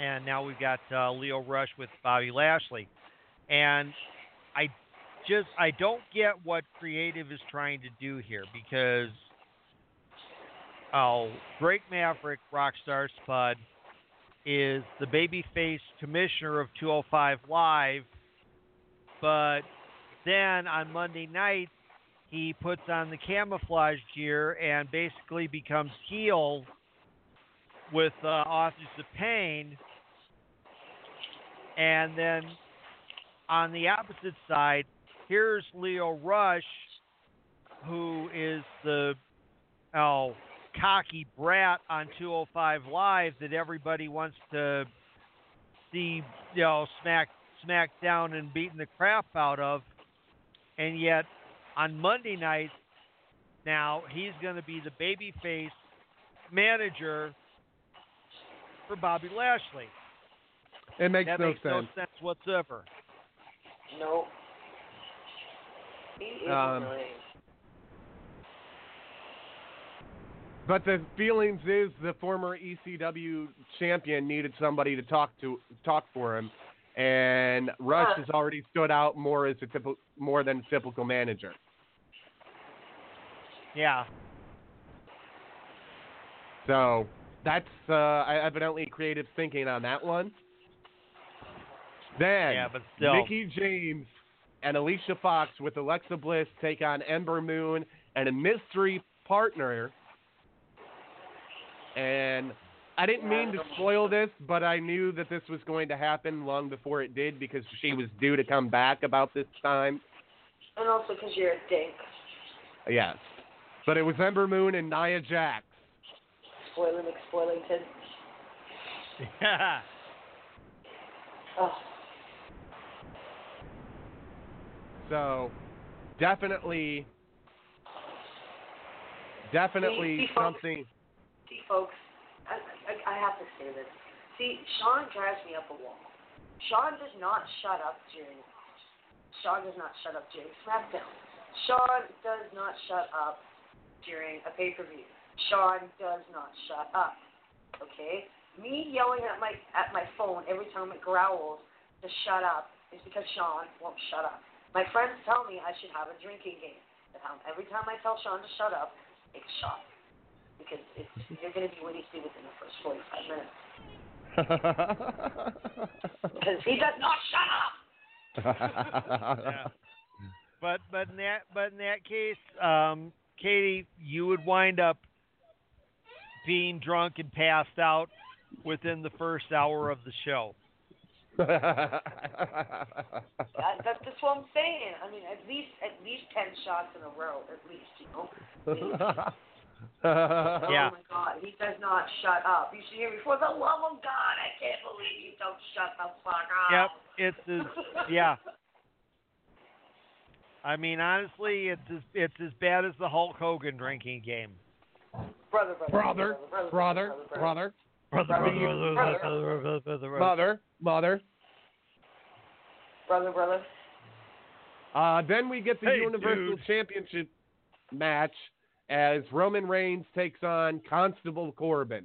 and now we've got uh, Lio Rush with Bobby Lashley, and I just I don't get what creative is trying to do here because oh Drake Maverick Rockstar Spud is the babyface commissioner of 205 Live, but then on Monday night he puts on the camouflage gear and basically becomes heel with uh, Authors of Pain, and then on the opposite side, here's Lio Rush, who is the oh cocky brat on 205 Live that everybody wants to see, you know, smack smack down and beating the crap out of, and yet on Monday night now he's going to be the babyface manager for Bobby Lashley. It makes that no makes sense. no sense whatsoever. No. He is Um, annoying. But the feelings is the former ECW champion needed somebody to talk to talk for him, and Rush Huh. has already stood out more as a typical more than a typical manager. Yeah. So that's uh, evidently creative thinking on that one. Then Yeah, but still. Mickie James and Alicia Fox with Alexa Bliss take on Ember Moon and a mystery partner. And I didn't mean to spoil this, but I knew that this was going to happen long before it did because she was due to come back about this time. And also because you're a dink. Yes. But it was Ember Moon and Nia Jax. Spoiler McSpoilington. Yeah. Oh, So definitely definitely See, see, folks. something see, folks, I, I, I have to say this. See, Sean drives me up a wall. Sean does not shut up during. Sean does not shut up during SmackDown. Sean does not shut up during a pay per view. Sean does not shut up. Okay? Me yelling at my at my phone every time it growls to shut up is because Sean won't shut up. My friends tell me I should have a drinking game. Every time I tell Sean to shut up, a shot. Because it's you're gonna be Winnie Sue within the first forty five minutes. Because he does not shut up. Yeah. But but in that but in that case, um, Katie, you would wind up being drunk and passed out within the first hour of the show. That, that, that's what I'm saying. I mean, at least at least ten shots in a row, at least, you know. Yeah. Oh my God, he does not shut up. You should hear me for the love of God. I can't believe you don't shut the fuck up. Yep, it's as yeah. I mean, honestly, it's as it's as bad as the Hulk Hogan drinking game. Brother, brother, brother, brother, brother, Brother, Brother, brother, brother, brother, brother, brother, brother. mother, mother. brother, brother. Uh, then we get the Hey, Universal dude. Championship match as Roman Reigns takes on Constable Corbin.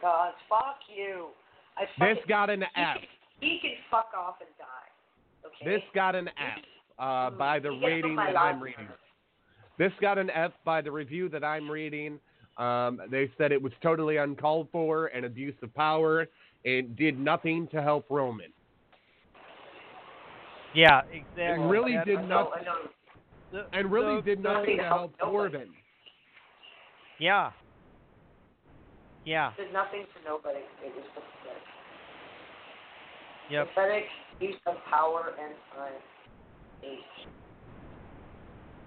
God, fuck you. I This got an he F. Can, he can fuck off and die. Okay. This got an F uh, by the rating that I'm life. reading. This got an F by the review that I'm reading. Um, they said it was totally uncalled for and abuse of power. It did nothing to help Roman. Yeah, It exactly. really did I the- and really the- did nothing to help nobody. Corbin. Yeah. Yeah. Did nothing for nobody. It was pathetic. Yep. Pathetic use of power and time. Age.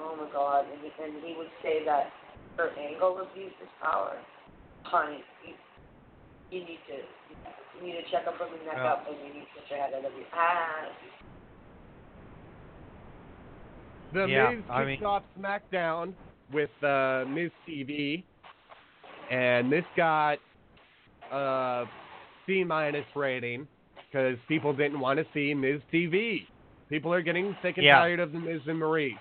Oh my God! And he, and he would say that Kurt Angle abused his power. Honey, you, you need to you need to check up from the neck Yeah. up, and you need to get your head out of your ass. The Yeah, Miz I kicks mean- off SmackDown with uh, Miz TV, and this got a C minus rating because people didn't want to see Miz TV. People are getting sick and Yeah. tired of the Miz and Maryse.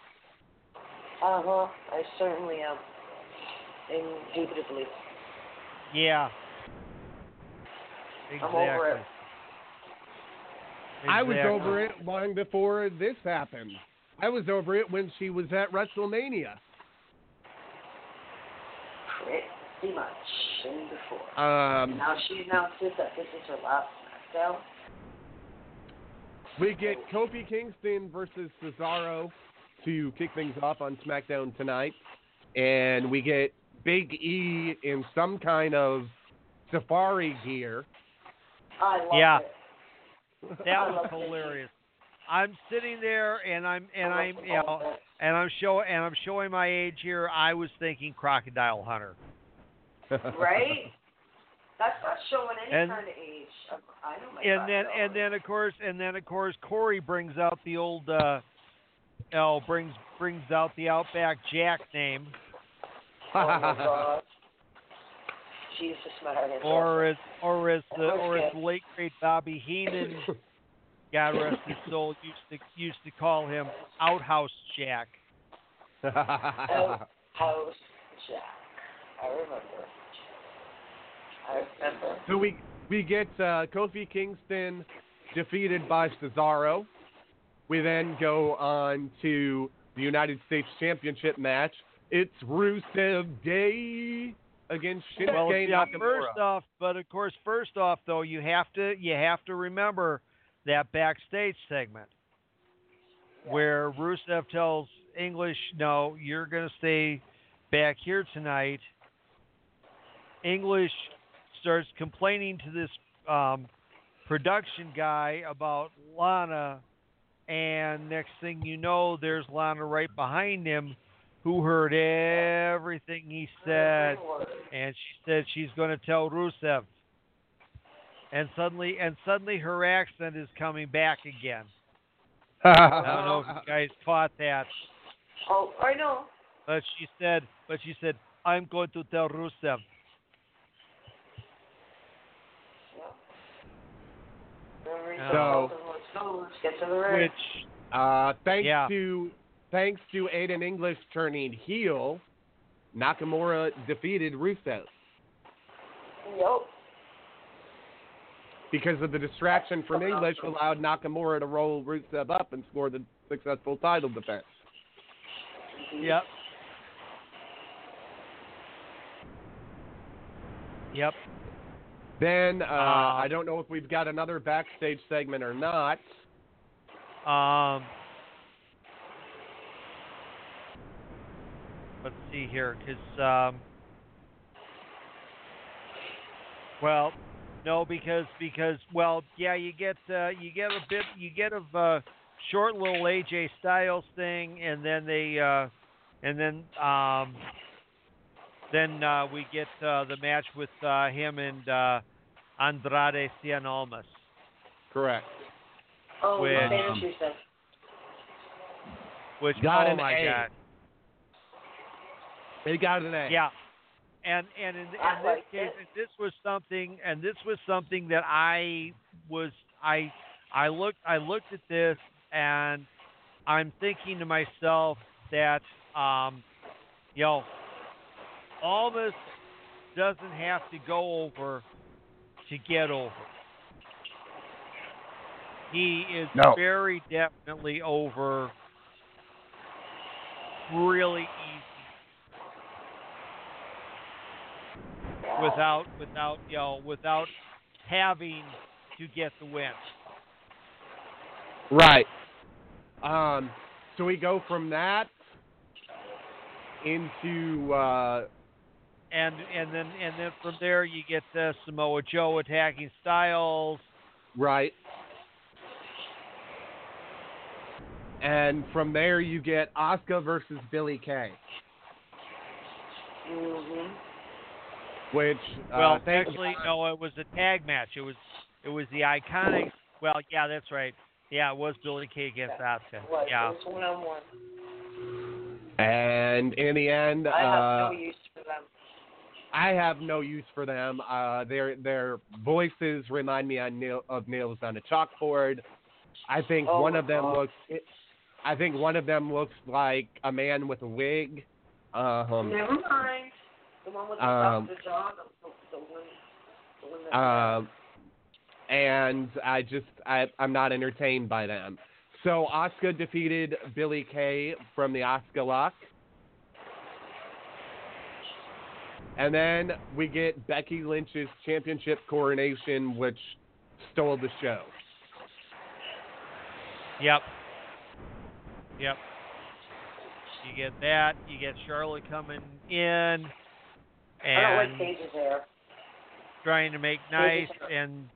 Uh huh. I certainly am. Indubitably. Yeah. I'm Exactly. over it. I was over it long before this happened. I was over it when she was at WrestleMania. Pretty much. And before. Um, Now she announces that this is her last SmackDown. We get Kofi Kingston versus Cesaro to kick things off on SmackDown tonight. And we get Big E in some kind of safari gear. I love Yeah. it. That was love Big hilarious. I'm sitting there and I'm and I I'm you know and I'm showing and I'm showing my age here. I was thinking Crocodile Hunter. Right? That's not showing any And- kind of age. I know my and then and then of course and then of course Corey brings out the old uh oh brings brings out the Outback Jack name Oh my God. Jesus, Mary. or as or as the or as the late great Bobby Heenan God rest his soul used to used to call him Outhouse Jack. Out- House Jack. I remember. I remember. so we we get uh, Kofi Kingston defeated by Cesaro. We then go on to the United States Championship match. It's Rusev Day against Shinsuke Well, yeah, Nakamura. first off, but of course, first off, though, you have to you have to remember that backstage segment where Rusev tells English, "No, you're going to stay back here tonight." English starts complaining to this um, production guy about Lana, and next thing you know, there's Lana right behind him, who heard everything he said and she said she's going to tell Rusev. And suddenly, and suddenly, her accent is coming back again. I don't know if you guys caught that, Oh, I know. but she said, but she said, "I'm going to tell Rusev." So- So, let's get to the ring. Which, Uh, thanks Yeah. to thanks to Aiden English turning heel, Nakamura defeated Rusev Yup. Because of the distraction from English allowed Nakamura to roll Rusev up and score the successful title defense. yep, yep. Then uh, I don't know if we've got another backstage segment or not. Um, let's see here, because um, well, no, because because well, yeah, you get uh, you get a bit you get a uh, short little AJ Styles thing, and then they uh, and then um, then uh, we get uh, the match with uh, him and uh, Andrade Cien Almas. Correct. Oh, Which- the Spanish you said. Which Got oh an my A. god, They got an A. yeah. And and in, in this like case, it. this was something, and this was something that I was I I looked I looked at this and I'm thinking to myself that um, you know, Almas doesn't have to go over to get over. He is No. very definitely over really without without you know without having to get the win. Right. Um, so we go from that into uh, And and then and then from there you get uh, Samoa Joe attacking Styles. right. And from there you get Asuka versus Billie Kay, Mhm. Which uh, Well, thank- actually, no, it was a tag match. It was it was the iconic. Well, yeah, that's right. Yeah, it was Billie Kay against Asuka. Was Yeah. it was one on one. and in the end, I have uh, no use for them. I have no use for them. Uh, their their voices remind me on nail, of nails on a chalkboard. I think Oh one of them God. looks. I think one of them looks like a man with a wig. Um, Never mind. The one with the, um, the dog, the, the one, the one that. um, and I just I I'm not entertained by them. So Asuka defeated Billie Kay from the Asuka Lock. And then we get Becky Lynch's championship coronation, which stole the show. Yep. Yep. You get that. You get Charlotte coming in I don't like and Paige's hair. trying to make nice Paige's and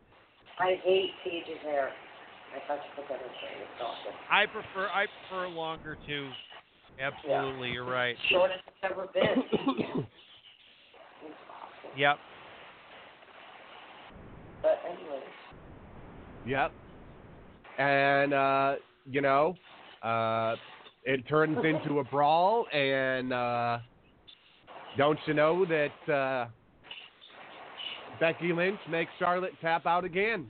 I hate Paige's hair. I thought you put that in there. It's awesome. I prefer I prefer longer too. Absolutely, you're right. Shortest it's ever been. it's awesome. Yep. But anyways, Yep. And uh, you know, uh, it turns into a brawl, and uh, don't you know that uh, Becky Lynch makes Charlotte tap out again?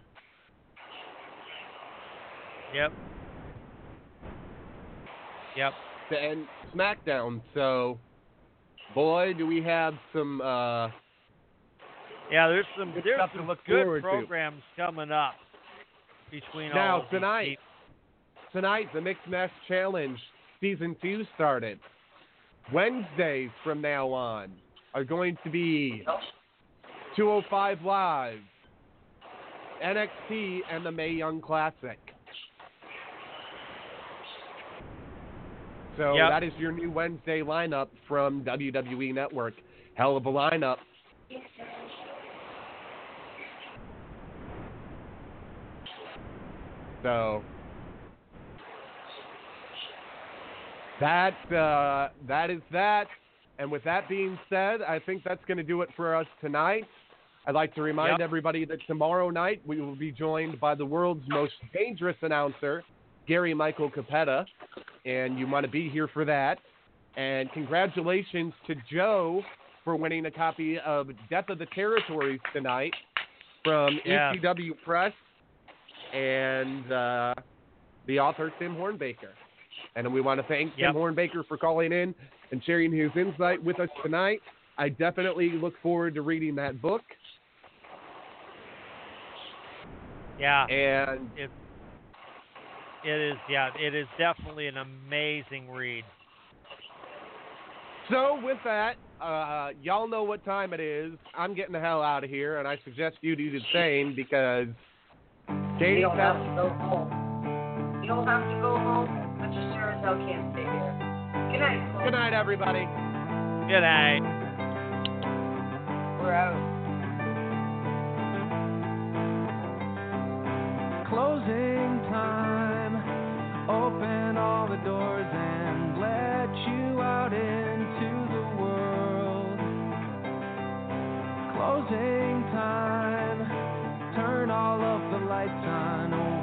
Yep. Yep. to end SmackDown. So, boy, do we have some. Uh, Yeah, there's some Good there's some look good forward to. programs coming up between all now of these tonight, tonight the Mixed Match Challenge season two started. Wednesdays from now on are going to be 205 Live, NXT, and the Mae Young Classic. So Yep. that is your new Wednesday lineup from WWE Network. Hell of a lineup. So that uh, that is that. And with that being said, I think that's going to do it for us tonight. I'd like to remind Yep. everybody that tomorrow night we will be joined by the world's most dangerous announcer, Gary Michael Cappetta, and you want to be here for that. And congratulations to Joe for winning a copy of Death of the Territories tonight from Yeah. ECW Press and uh, the author Tim Hornbaker. And we want to thank yep. Tim Hornbaker for calling in and sharing his insight with us tonight. I definitely look forward to reading that book. Yeah. And it, it is, yeah, it is definitely an amazing read. So, with that, uh, y'all know what time it is. I'm getting the hell out of here, and I suggest you do the same because you don't have to go home. You don't have to go home hotel can't stay there. Good night. Folks. Good night, everybody. Good night. We're out. Closing time. Open all the doors and let you out into the world. Closing time. Turn all of the lights on.